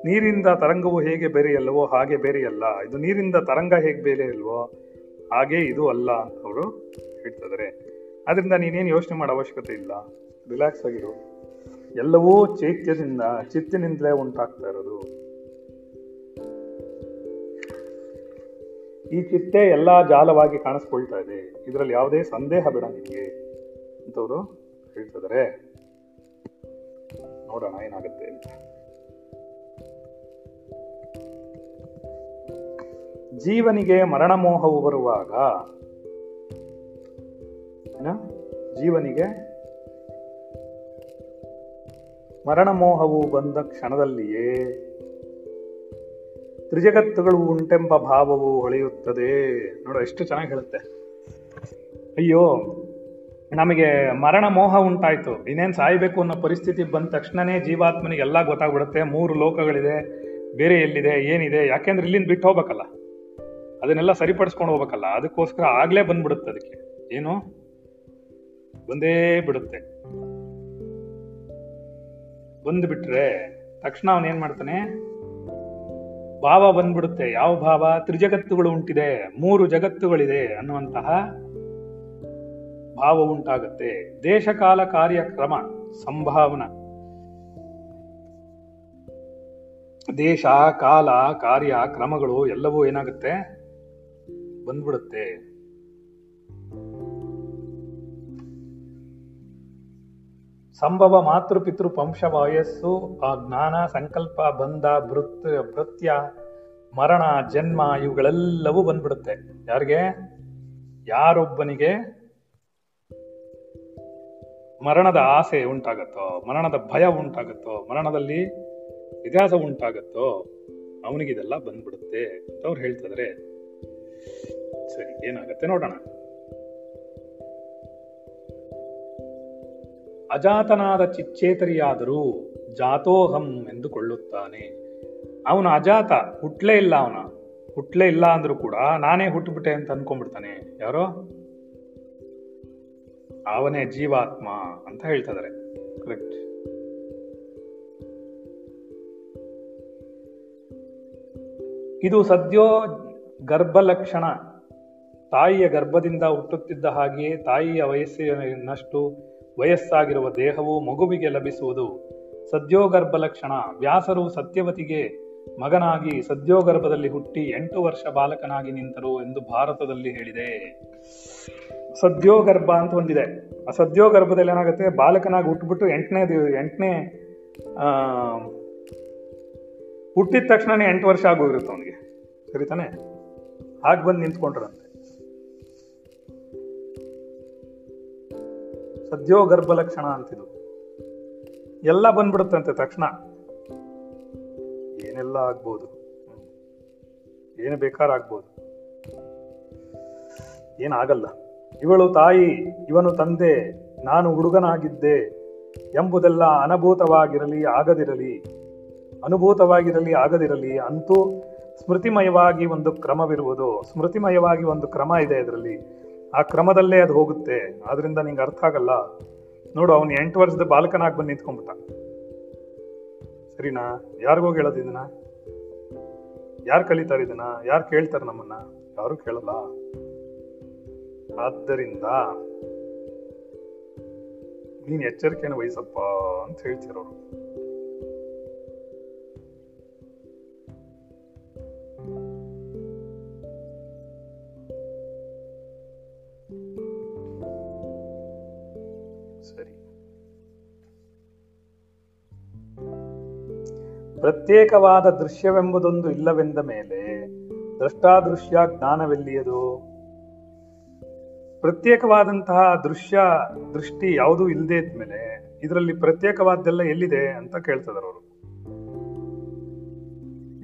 ನೀರಿಂದ ತರಂಗವು ಹೇಗೆ ಬೇರೆಯಲ್ಲವೋ ಹಾಗೆ ಬೇರೆಯಲ್ಲ. ಇದು ನೀರಿಂದ ತರಂಗ ಹೇಗೆ ಬೇರೆ ಇಲ್ವೋ ಹಾಗೆ ಇದು ಅಲ್ಲ ಅಂತ ಅವರು ಹೇಳ್ತಿದ್ದಾರೆ. ಅದರಿಂದ ನೀನೇನು ಯೋಚನೆ ಮಾಡೋ ಅವಶ್ಯಕತೆ ಇಲ್ಲ. ರಿಲ್ಯಾಕ್ಸ್ ಆಗಿರು. ಎಲ್ಲವೂ ಚೈತ್ಯದಿಂದ, ಚಿತ್ತಿನಿಂದಲೇ ಉಂಟಾಗ್ತಾ ಇರೋದು. ಈ ಚಿತ್ತೆ ಎಲ್ಲ ಜಾಲವಾಗಿ ಕಾಣಿಸ್ಕೊಳ್ತಾ ಇದೆ. ಇದರಲ್ಲಿ ಯಾವುದೇ ಸಂದೇಹ ಬೇಡ ನಿಮಗೆ ಅಂತವರು ಹೇಳ್ತಿದ್ದಾರೆ ನೋಡೋಣ, ಏನಾಗುತ್ತೆ ಅಂತ. ಜೀವನಿಗೆ ಮರಣ ಮೋಹವು ಬರುವಾಗ ಜೀವನಿಗೆ ಮರಣ ಮೋಹವು ಬಂದ ಕ್ಷಣದಲ್ಲಿಯೇ ತ್ರಿಜಗತ್ತುಗಳು ಉಂಟೆಂಬ ಭಾವವು ಹೊಳೆಯುತ್ತದೆ. ನೋಡು, ಎಷ್ಟು ಚೆನ್ನಾಗಿ ಹೇಳುತ್ತೆ. ಅಯ್ಯೋ ನಮಗೆ ಮರಣ ಮೋಹ ಉಂಟಾಯಿತು. ಇನ್ನೇನು ಸಾಯಬೇಕು ಅನ್ನೋ ಪರಿಸ್ಥಿತಿ ಬಂದ ತಕ್ಷಣನೇ ಜೀವಾತ್ಮನಿಗೆ ಎಲ್ಲ ಗೊತ್ತಾಗ್ಬಿಡುತ್ತೆ. ಮೂರು ಲೋಕಗಳಿದೆ, ಬೇರೆ ಎಲ್ಲಿದೆ, ಏನಿದೆ, ಯಾಕೆಂದ್ರೆ ಇಲ್ಲಿಂದ ಬಿಟ್ಟು ಹೋಗ್ಬೇಕಲ್ಲ. ಅದನ್ನೆಲ್ಲ ಸರಿಪಡಿಸ್ಕೊಂಡು ಹೋಗ್ಬೇಕಲ್ಲ. ಅದಕ್ಕೋಸ್ಕರ ಆಗ್ಲೇ ಬಂದ್ಬಿಡುತ್ತೆ ಅದಕ್ಕೆ. ಏನು? ಬಂದೇ ಬಿಡುತ್ತೆ. ಬಂದ್ಬಿಟ್ರೆ ತಕ್ಷಣ ಅವನು ಏನ್ ಮಾಡ್ತಾನೆ? ಭಾವ ಬಂದ್ಬಿಡುತ್ತೆ. ಯಾವ ಭಾವ? ತ್ರಿಜಗತ್ತುಗಳು ಉಂಟಿದೆ. ಮೂರು ಜಗತ್ತುಗಳಿದೆ ಅನ್ನುವಂತಹ ಭಾವ ಉಂಟಾಗುತ್ತೆ. ದೇಶಕಾಲ ಕಾರ್ಯಕ್ರಮ, ಸಂಭಾವನ. ದೇಶ ಕಾಲ ಕಾರ್ಯ ಕ್ರಮಗಳು ಎಲ್ಲವೂ ಏನಾಗುತ್ತೆ? ಬಂದ್ಬಿಡುತ್ತೆ. ಸಂಭವ ಮಾತೃ ಪಿತೃ ಪಂಶ ವಯಸ್ಸು, ಆ ಜ್ಞಾನ, ಸಂಕಲ್ಪ, ಬಂಧ ಭೃತ್ ಭೃತ್ಯ ಮರಣ, ಜನ್ಮ ಇವುಗಳೆಲ್ಲವೂ ಬಂದ್ಬಿಡುತ್ತೆ. ಯಾರಿಗೆ? ಯಾರೊಬ್ಬನಿಗೆ? ಮರಣದ ಆಸೆ ಉಂಟಾಗತ್ತೋ, ಮರಣದ ಭಯ ಉಂಟಾಗತ್ತೋ, ಮರಣದಲ್ಲಿ ವ್ಯತ್ಯಾಸ ಉಂಟಾಗತ್ತೋ, ಅವನಿಗೆ ಇದೆಲ್ಲ ಬಂದ್ಬಿಡುತ್ತೆ ಅಂತ ಅವ್ರು ಹೇಳ್ತಿದ್ರೆ. ಸರಿ, ಏನಾಗತ್ತೆ ನೋಡೋಣ. ಅಜಾತನಾದ ಚಿಚ್ಚೇತರಿಯಾದರೂ ಜಾತೋಹಂ ಎಂದುಕೊಳ್ಳುತ್ತಾನೆ. ಅವನು ಅಜಾತ, ಹುಟ್ಲೇ ಇಲ್ಲ ಅವನ. ಹುಟ್ಲೇ ಇಲ್ಲ ಅಂದ್ರೂ ಕೂಡ ನಾನೇ ಹುಟ್ಟುಬಿಟ್ಟೆ ಅಂತ ಅನ್ಕೊಂಡ್ಬಿಡ್ತಾನೆ. ಯಾರೋ? ಅವನೇ ಜೀವಾತ್ಮ ಅಂತ ಹೇಳ್ತಾ ಕರೆಕ್ಟ್ ಇದು ಸದ್ಯೋ ಗರ್ಭಲಕ್ಷಣ. ತಾಯಿಯ ಗರ್ಭದಿಂದ ಹುಟ್ಟುತ್ತಿದ್ದ ಹಾಗೆಯೇ ತಾಯಿಯ ವಯಸ್ಸಿನಷ್ಟು ವಯಸ್ಸಾಗಿರುವ ದೇಹವು ಮಗುವಿಗೆ ಲಭಿಸುವುದು ಸದ್ಯೋಗರ್ಭ ಲಕ್ಷಣ ವ್ಯಾಸರು ಸತ್ಯವತಿಗೆ ಮಗನಾಗಿ ಸದ್ಯೋಗರ್ಭದಲ್ಲಿ ಹುಟ್ಟಿ ಎಂಟು ವರ್ಷ ಬಾಲಕನಾಗಿ ನಿಂತರು ಎಂದು ಭಾರತದಲ್ಲಿ ಹೇಳಿದೆ. ಸದ್ಯೋಗರ್ಭ ಅಂತ ಒಂದಿದೆ. ಆ ಸದ್ಯೋಗರ್ಭದಲ್ಲಿ ಏನಾಗುತ್ತೆ? ಬಾಲಕನಾಗಿ ಹುಟ್ಟುಬಿಟ್ಟು ಎಂಟನೇ ಎಂಟನೇ, ಆ, ಹುಟ್ಟಿದ ತಕ್ಷಣನೇ ಎಂಟು ವರ್ಷ ಆಗೋಗಿರುತ್ತೆ ಅವನಿಗೆ. ಸರಿ ತಾನೆ? ಹಾಗೆ ಬಂದು ನಿಂತ್ಕೊಂಡ್ರಂತೆ. ಸದ್ಯೋ ಗರ್ಭ ಲಕ್ಷಣ ಅಂತಿದು. ಎಲ್ಲ ಬಂದ್ಬಿಡುತ್ತಂತೆ ತಕ್ಷಣ. ಏನೆಲ್ಲ ಆಗ್ಬೋದು. ಏನು ಬೇಕಾದ್ರೂ ಆಗ್ಬೋದು. ಏನಾಗಲ್ಲ. ಇವಳು ತಾಯಿ, ಇವನು ತಂದೆ, ನಾನು ಹುಡುಗನಾಗಿದ್ದೆ ಎಂಬುದೆಲ್ಲ ಅನಭೂತವಾಗಿರಲಿ, ಆಗದಿರಲಿ. ಅನುಭೂತವಾಗಿರಲಿ, ಆಗದಿರಲಿ ಅಂತೂ ಸ್ಮೃತಿಮಯವಾಗಿ ಒಂದು ಕ್ರಮವಿರುವುದು. ಸ್ಮೃತಿಮಯವಾಗಿ ಒಂದು ಕ್ರಮ ಇದೆ ಇದರಲ್ಲಿ. ಆ ಕ್ರಮದಲ್ಲೇ ಅದು ಹೋಗುತ್ತೆ. ಆದ್ರಿಂದ ನಿಂಗೆ ಅರ್ಥ ಆಗಲ್ಲ. ನೋಡು, ಅವನು ಎಂಟು ವರ್ಷದ ಬಾಲಕನಾಗಿ ಬಂದು ನಿಂತ್ಕೊಂಡ್ಬಿಟ್ಟ. ಸರಿನಾ? ಯಾರಿಗೋಗಿ ಹೇಳೋದು ಇದನ್ನ? ಯಾರು ಕಲಿತಾರೆ ಇದನ್ನ? ಯಾರು ಕೇಳ್ತಾರೆ ನಮ್ಮನ್ನ? ಯಾರು ಕೇಳಲ್ಲ. ಆದ್ದರಿಂದ ನೀನು ಎಚ್ಚರಿಕೆಯನ್ನು ವಹಿಸಪ್ಪ ಅಂತ ಹೇಳ್ತಿರೋರು. ಸರಿ. ಪ್ರತ್ಯೇಕವಾದ ದೃಶ್ಯವೆಂಬುದೊಂದು ಇಲ್ಲವೆಂದ ಮೇಲೆ ದೃಷ್ಟಾದೃಶ್ಯ ಜ್ಞಾನವೆಲ್ಲಿಯದು? ಪ್ರತ್ಯೇಕವಾದಂತಹ ದೃಶ್ಯ, ದೃಷ್ಟಿ ಯಾವುದೂ ಇಲ್ಲದೆ ಇದ್ಮೇಲೆ ಇದರಲ್ಲಿ ಪ್ರತ್ಯೇಕವಾದ್ದೆಲ್ಲ ಎಲ್ಲಿದೆ ಅಂತ ಕೇಳ್ತಿದಾರೆ ಅವರು.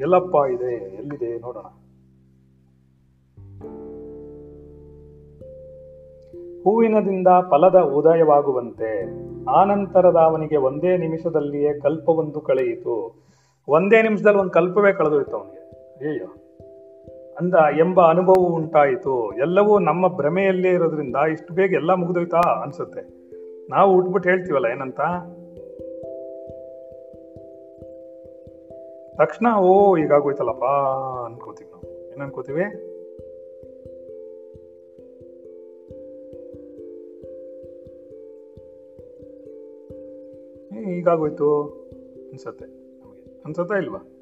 ಎಲ್ಲಪ್ಪ ಇದೆ, ಎಲ್ಲಿದೆ ನೋಡೋಣ. ಹೂವಿನದಿಂದ ಫಲದ ಉದಯವಾಗುವಂತೆ ಆನಂತರದ ಅವನಿಗೆ ಒಂದೇ ನಿಮಿಷದಲ್ಲಿಯೇ ಕಲ್ಪವೊಂದು ಕಳೆಯಿತು. ಒಂದೇ ನಿಮಿಷದಲ್ಲಿ ಒಂದು ಕಲ್ಪವೇ ಕಳೆದೋಯ್ತು ಅವನಿಗೆ. ಅಯ್ಯೋ ಅಂದ ಎಂಬ ಅನುಭವ ಉಂಟಾಯಿತು. ಎಲ್ಲವೂ ನಮ್ಮ ಭ್ರಮೆಯಲ್ಲೇ ಇರೋದ್ರಿಂದ ಇಷ್ಟು ಬೇಗ ಎಲ್ಲ ಮುಗಿದೋಯ್ತಾ ಅನ್ಸುತ್ತೆ. ನಾವು ಉಟ್ಬಿಟ್ಟು ಹೇಳ್ತೀವಲ್ಲ ಏನಂತ? ತಕ್ಷಣ, ಓ, ಈಗಾಗೋಯ್ತಲ್ಲಪ್ಪ ಅನ್ಕೋತೀವಿ ನಾವು. ಏನ್ ಅನ್ಕೋತೀವಿ? ಈಗಾಗೋಯ್ತು ಅನ್ಸತ್ತೆ ನಮಗೆ. ಅನ್ಸತ್ತಾ ಇಲ್ವಾ?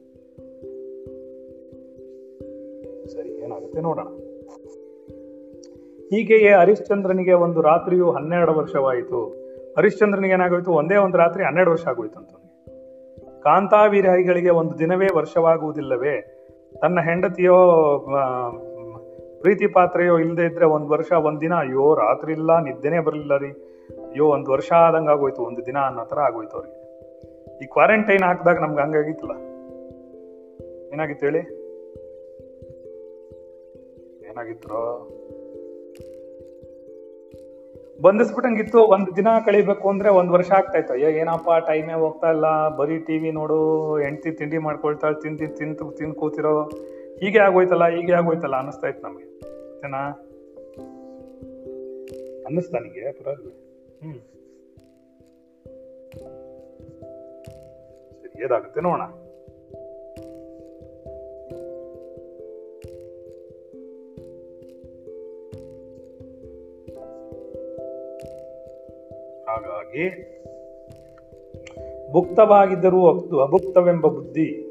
ಏನಾಗುತ್ತೆ ನೋಡೋಣ. ಹೀಗೆಯೇ ಹರಿಶ್ಚಂದ್ರನಿಗೆ ಒಂದು ರಾತ್ರಿಯು ಹನ್ನೆರಡು ವರ್ಷವಾಯಿತು. ಹರಿಶ್ಚಂದ್ರನಿಗೆ ಏನಾಗೋಯ್ತು? ಒಂದೇ ಒಂದು ರಾತ್ರಿ ಹನ್ನೆರಡು ವರ್ಷ ಆಗೋಯ್ತು ಅಂತ. ಕಾಂತಾವೀರಹಿಗಳಿಗೆ ಒಂದು ದಿನವೇ ವರ್ಷವಾಗುವುದಿಲ್ಲವೇ? ತನ್ನ ಹೆಂಡತಿಯೋ ಪ್ರೀತಿ ಪಾತ್ರೆಯೋ ಇಲ್ಲದೆ ಇದ್ರೆ ಒಂದು ವರ್ಷ, ಒಂದು ದಿನ? ಅಯ್ಯೋ, ರಾತ್ರಿ ಇಲ್ಲ, ನಿದ್ದೆನೇ ಬರಲಿಲ್ಲ ರೀ. ಅಯ್ಯೋ, ಒಂದು ವರ್ಷ ಆದಂಗ ಆಗೋಯ್ತು, ಒಂದು ದಿನ ಅನ್ನೋ ತರ ಆಗೋಯ್ತು ಅವ್ರಿಗೆ. ಈ ಕ್ವಾರಂಟೈನ್ ಹಾಕಿದಾಗ ನಮ್ಗೆ ಹಂಗಾಗಿತ್ತಲ್ಲ? ಏನಾಗಿತ್ತು ಹೇಳಿ? ಏನಾಗಿತ್ತು ಬಂಧಿಸ್ಬಿಟ್ಟಂಗಿತ್ತು, ಒಂದ್ ದಿನ ಕಳಿಬೇಕು ಅಂದ್ರೆ ಒಂದ್ ವರ್ಷ ಆಗ್ತಾ ಇತ್ತು ಏನಪ್ಪ ಟೈಮೇ ಹೋಗ್ತಾ ಇಲ್ಲ. ಬರೀ ಟಿವಿ ನೋಡು, ಹೆಂಡತಿ ತಿಂಡಿ ಮಾಡ್ಕೊಳ್ತಾ ತಿಂದು ತಿಂತು ತಿಂದು ಕೂತಿರೋ. ಹೀಗೆ ಆಗೋಯ್ತಲ್ಲ ಹೀಗೆ ಆಗೋಯ್ತಲ್ಲ ಅನ್ನಿಸ್ತಾ ಇತ್ತು ನಮಗೆ. ಏನಾ ಅನ್ನಿಸ್ತಾ ನನಗೆ ಪರವಾಗಿಲ್ಲ. ಹ್ಮ್. ಸರಿ ಏದಾಗುತ್ತೆ ನೋಡೋಣ. ಹಾಗಾಗಿ ಭುಕ್ತವಾಗಿದ್ದರೂ ಅಭುಕ್ತವೆಂಬ ಬುದ್ಧಿ.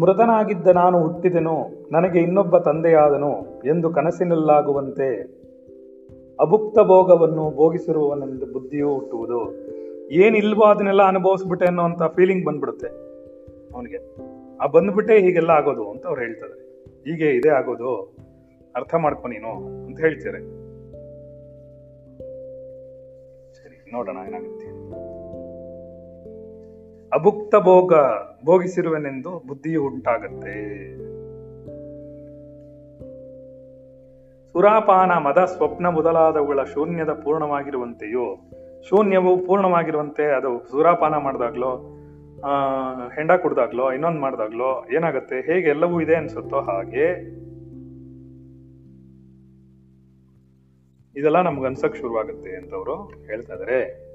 ಮೃತನಾಗಿದ್ದ ನಾನು ಹುಟ್ಟಿದೆನು, ನನಗೆ ಇನ್ನೊಬ್ಬ ತಂದೆಯಾದನು ಎಂದು ಕನಸಿನಲ್ಲಾಗುವಂತೆ ಅಭುಕ್ತ ಭೋಗವನ್ನು ಭೋಗಿಸಿರುವವನೆಂದು ಬುದ್ಧಿಯೂ ಹುಟ್ಟುವುದು. ಏನಿಲ್ವೋ ಅದನ್ನೆಲ್ಲ ಅನುಭವಿಸ್ಬಿಟ್ಟೆ ಅನ್ನೋಂಥ ಫೀಲಿಂಗ್ ಬಂದ್ಬಿಡುತ್ತೆ ಅವನಿಗೆ. ಆ ಬಂದ್ಬಿಟ್ಟೆ ಹೀಗೆಲ್ಲ ಆಗೋದು ಅಂತ ಅವ್ರು ಹೇಳ್ತಾರೆ. ಹೀಗೆ ಇದೇ ಆಗೋದು. ಅರ್ಥ ಮಾಡ್ಕೊ ನೀನು ಅಂತ ಹೇಳ್ತಾರೆ ಸರಿ, ನೋಡೋಣ ಏನಾಗುತ್ತೆ. ಅಭುಕ್ತ ಭೋಗ ಭೋಗಿಸಿರುವನೆಂದು ಬುದ್ಧಿಯು ಉಂಟಾಗತ್ತೆ. ಸುರಾಪಾನ ಮದ ಸ್ವಪ್ನ ಮೊದಲಾದವುಗಳ ಶೂನ್ಯದ ಪೂರ್ಣವಾಗಿರುವಂತೆಯೋ, ಶೂನ್ಯವು ಪೂರ್ಣವಾಗಿರುವಂತೆ ಅದು ಸುರಾಪಾನ ಮಾಡಿದಾಗ್ಲೋ ಹೆಂಡ ಕುಡ್ದಾಗ್ಲೋ, ಇನ್ನೊಂದು ಮಾಡಿದಾಗ್ಲೋ ಏನಾಗುತ್ತೆ, ಹೇಗೆ ಎಲ್ಲವೂ ಇದೆ ಅನ್ಸುತ್ತೋ ಹಾಗೆ ಇದೆಲ್ಲ ನಮ್ಗೆ ಅನ್ಸಕ್ ಶುರುವಾಗುತ್ತೆ ಅಂತ ಅವರು ಹೇಳ್ತಾ ಇದಾರೆ.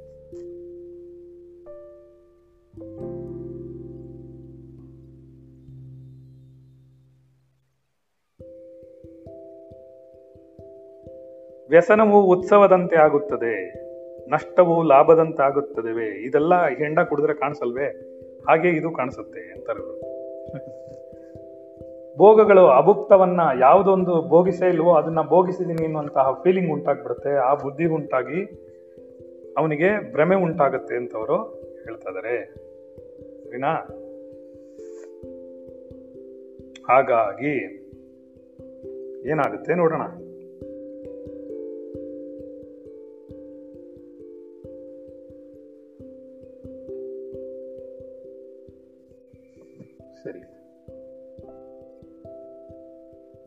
ವ್ಯಸನವು ಉತ್ಸವದಂತೆ ಆಗುತ್ತದೆ, ನಷ್ಟವು ಲಾಭದಂತೆ ಆಗುತ್ತದೆವೆ ಇದೆಲ್ಲ ಹೆಂಡ ಕುಡಿದ್ರೆ ಕಾಣಿಸಲ್ವೇ? ಹಾಗೆ ಇದು ಕಾಣಿಸುತ್ತೆ ಅಂತಾರೆ. ಭೋಗಗಳು ಅಭುಕ್ತವನ್ನ ಯಾವುದೊಂದು ಭೋಗಿಸೇ ಇಲ್ವೋ ಅದನ್ನ ಭೋಗಿಸಿದೀನಿ ಅನ್ನುವಂತಹ ಫೀಲಿಂಗ್ ಉಂಟಾಗ್ಬಿಡುತ್ತೆ. ಆ ಬುದ್ಧಿ ಉಂಟಾಗಿ ಅವನಿಗೆ ಭ್ರಮೆ ಉಂಟಾಗುತ್ತೆ ಅಂತವರು ಹೇಳ್ತಾ ಇದಾರೆ. ಸರಿನಾ? ಹಾಗಾಗಿ ಏನಾಗುತ್ತೆ ನೋಡೋಣ.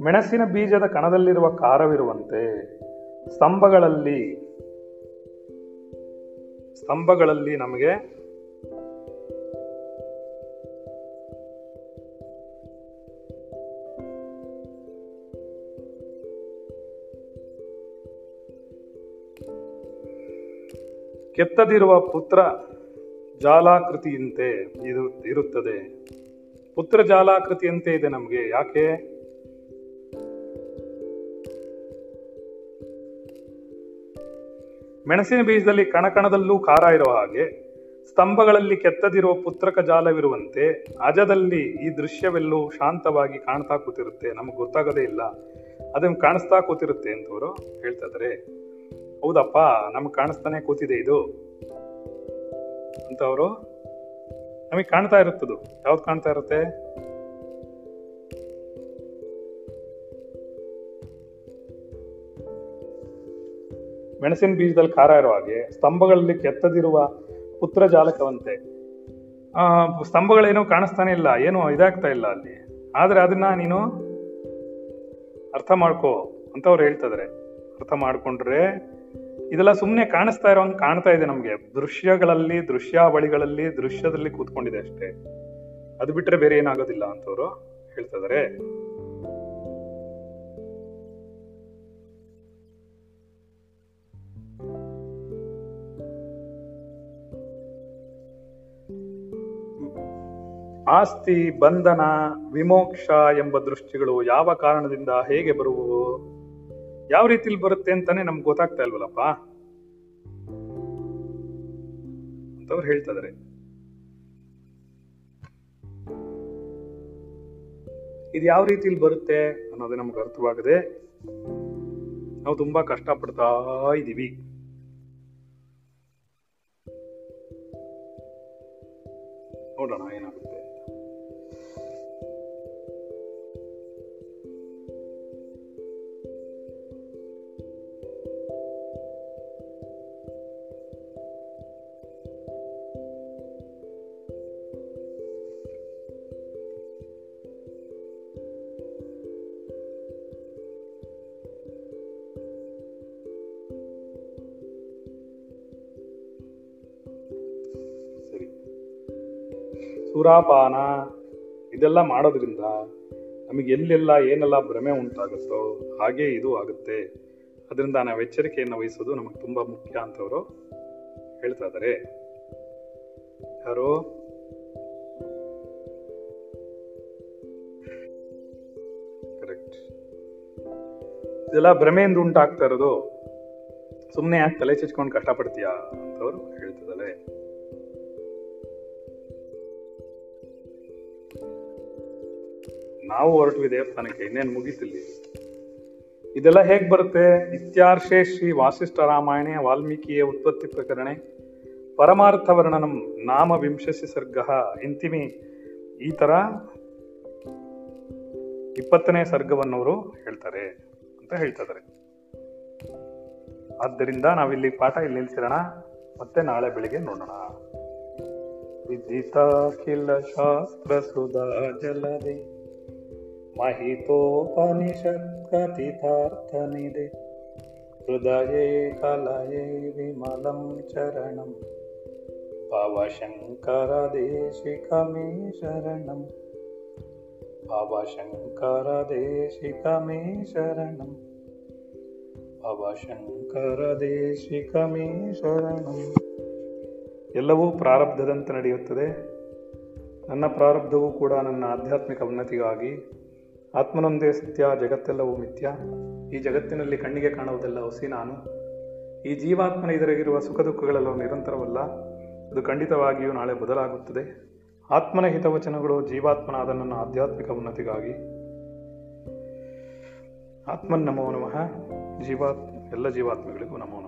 ಮೆಣಸಿನ ಬೀಜದ ಕಣದಲ್ಲಿರುವ ಕಾರವಿರುವಂತೆ ಸ್ತಂಭಗಳಲ್ಲಿ ಸ್ತಂಭಗಳಲ್ಲಿ ನಮಗೆ ಕೆತ್ತದಿರುವ ಪುತ್ರ ಜಾಲಾಕೃತಿಯಂತೆ ಇದು ಇರುತ್ತದೆ. ಪುತ್ರ ಜಾಲಾಕೃತಿಯಂತೆ ಇದೆ ನಮಗೆ. ಯಾಕೆ? ಮೆಣಸಿನ ಬೀಜದಲ್ಲಿ ಕಣಕಣದಲ್ಲೂ ಖಾರ ಇರುವ ಹಾಗೆ ಸ್ತಂಭಗಳಲ್ಲಿ ಕೆತ್ತದಿರುವ ಪುತ್ರಕ ಜಾಲವಿರುವಂತೆ ಅಜದಲ್ಲಿ ಈ ದೃಶ್ಯವೆಲ್ಲೂ ಶಾಂತವಾಗಿ ಕಾಣ್ತಾ ಕೂತಿರುತ್ತೆ. ನಮಗೆ ಗೊತ್ತಾಗೋದೇ ಇಲ್ಲ. ಅದನ್ನು ಕಾಣಿಸ್ತಾ ಕೂತಿರುತ್ತೆ ಅಂತವರು ಹೇಳ್ತಾ ಇದಾರೆ ಹೌದಪ್ಪ, ನಮ್ಗೆ ಕಾಣಿಸ್ತಾನೆ ಕೂತಿದೆ ಇದು ಅಂತವರು. ನಮಗೆ ಕಾಣ್ತಾ ಇರುತ್ತದು. ಯಾವ್ದು ಕಾಣ್ತಾ ಇರುತ್ತೆ? ಮೆಣಸಿನ ಬೀಜದಲ್ಲಿ ಖಾರ ಇರುವ ಹಾಗೆ ಸ್ತಂಭಗಳಲ್ಲಿ ಕೆತ್ತದಿರುವ ಪುತ್ರ ಜಾಲಕವಂತೆ. ಆ, ಸ್ತಂಭಗಳೇನೋ ಕಾಣಿಸ್ತಾನೆ ಇಲ್ಲ, ಏನು ಇದಾಗ್ತಾ ಇಲ್ಲ ಅಲ್ಲಿ. ಆದ್ರೆ ಅದನ್ನ ನೀನು ಅರ್ಥ ಮಾಡ್ಕೋ ಅಂತ ಅವ್ರು ಹೇಳ್ತಿದಾರೆ. ಅರ್ಥ ಮಾಡ್ಕೊಂಡ್ರೆ ಇದೆಲ್ಲ ಸುಮ್ಮನೆ ಕಾಣಿಸ್ತಾ ಇರೋ ಕಾಣ್ತಾ ಇದೆ ನಮಗೆ. ದೃಶ್ಯಗಳಲ್ಲಿ, ದೃಶ್ಯಾವಳಿಗಳಲ್ಲಿ, ದೃಶ್ಯದಲ್ಲಿ ಕೂತ್ಕೊಂಡಿದೆ ಅಷ್ಟೇ. ಅದು ಬಿಟ್ರೆ ಬೇರೆ ಏನಾಗೋದಿಲ್ಲ ಅಂತವರು ಹೇಳ್ತಿದಾರೆ. ಆಸ್ತಿ, ಬಂಧನ, ವಿಮೋಕ್ಷ ಎಂಬ ದೃಷ್ಟಿಗಳು ಯಾವ ಕಾರಣದಿಂದ ಹೇಗೆ ಬರುವುವು? ಯಾವ ರೀತಿಲಿ ಬರುತ್ತೆ ಅಂತಾನೆ ನಮ್ಗೆ ಗೊತ್ತಾಗ್ತಾ ಇಲ್ವಲ್ಲಪ್ಪ? ಅಂತವ್ರು ಹೇಳ್ತಾ ಇದು ಯಾವ ರೀತಿಲಿ ಬರುತ್ತೆ ಅನ್ನೋದು ನಮ್ಗೆ ಅರ್ಥವಾಗದೆ ನಾವು ತುಂಬಾ ಕಷ್ಟಪಡ್ತಾ ಇದ್ದೀವಿ. ನೋಡೋಣ ಏನಾಗುತ್ತೆ. ಸುರಾಪಾನ ಇದೆಲ್ಲ ಮಾಡೋದ್ರಿಂದ ನಮಗೆ ಎಲ್ಲೆಲ್ಲ ಏನೆಲ್ಲ ಭ್ರಮೆ ಉಂಟಾಗುತ್ತೋ ಹಾಗೆ ಇದು ಆಗುತ್ತೆ. ಅದರಿಂದ ನಾವು ಎಚ್ಚರಿಕೆಯನ್ನು ವಹಿಸೋದು ನಮಗೆ ತುಂಬ ಮುಖ್ಯ ಅಂತವರು ಹೇಳ್ತಾ ಇದ್ದಾರೆ ಯಾರು? ಕರೆಕ್ಟ್ ಇದೆಲ್ಲ ಭ್ರಮೆಯಿಂದ ಉಂಟಾಗ್ತಾ ಇರೋದು. ಸುಮ್ಮನೆ ಯಾಕೆ ತಲೆ ಚಿಚ್ಕೊಂಡು ಕಷ್ಟಪಡ್ತೀಯಾ ಅಂತವರು ಹೇಳ್ತಿದ್ದಾರೆ ನಾವು ಹೊರಟ್ವಿ ದೇವಸ್ಥಾನಕ್ಕೆ ಇನ್ನೇನು ಮುಗೀತಿಲ್ಲಿ. ಇದೆಲ್ಲ ಹೇಗ್ ಬರುತ್ತೆ? ಇತ್ಯಾರ್ಷೆ ಶ್ರೀ ವಾಸಿಷ್ಠ ರಾಮಾಯಣೆ ವಾಲ್ಮೀಕಿಯ ಉತ್ಪತ್ತಿ ಪ್ರಕರಣೆ. ಪರಮಾರ್ಥ ವರ್ಣನಂ ನಾಮ ವಿಂಶಸಿ ಸರ್ಗ ಇಂತಿಮಿ ಈ ತರ ಇಪ್ಪತ್ತನೇ ಸರ್ಗವನ್ನವರು ಹೇಳ್ತಾರೆ ಅಂತ ಹೇಳ್ತಾ ಇದ್ದಾರೆ ಆದ್ದರಿಂದ ನಾವಿಲ್ಲಿ ಪಾಠ ಇಲ್ಲಿ ನಿಲ್ಸಿರೋಣ ಮತ್ತೆ ನಾಳೆ ಬೆಳಿಗ್ಗೆ ನೋಡೋಣ. ವಿದಿತಾಖಿಲ ಶಾಸ್ತ್ರ ಸುಧಾ ಜಲದೆ. महितोपनिषत् कथितार्थनिधे हृदये कलये विमलं चरणं भवशङ्करदेशिकमे शरणम् भवशङ्करदेशिकमे शरणम् ಭವಶಂಕರದೇಶಿಕಮೇ ಶರಣಂ ಎಲ್ಲವೂ ಪ್ರಾರಬ್ಧದಂತೆ ನಡೆಯುತ್ತದೆ ನನ್ನ ಪ್ರಾರಬ್ಧವೂ ಕೂಡ ನನ್ನ ಆಧ್ಯಾತ್ಮಿಕ ಉನ್ನತಿಗಾಗಿ ಆತ್ಮನೊಂದೇ ಸತ್ಯ ಜಗತ್ತೆಲ್ಲವೂ ಮಿಥ್ಯ. ಈ ಜಗತ್ತಿನಲ್ಲಿ ಕಣ್ಣಿಗೆ ಕಾಣುವುದೆಲ್ಲ ಹುಸಿ ನಾನು. ಈ ಜೀವಾತ್ಮನ ಎದುರಿಗಿರುವ ಸುಖ ದುಃಖಗಳೆಲ್ಲವೂ ನಿರಂತರವಲ್ಲ. ಅದು ಖಂಡಿತವಾಗಿಯೂ ನಾಳೆ ಬದಲಾಗುತ್ತದೆ. ಆತ್ಮನ ಹಿತವಚನಗಳು ಜೀವಾತ್ಮನಾದ ನನ್ನ ಆಧ್ಯಾತ್ಮಿಕ ಉನ್ನತಿಗಾಗಿ. ಆತ್ಮನ್ ನಮೋ ನಮಃ. ಜೀವಾತ್ಮ ಎಲ್ಲ ಜೀವಾತ್ಮಗಳಿಗೂ ನಮಃ.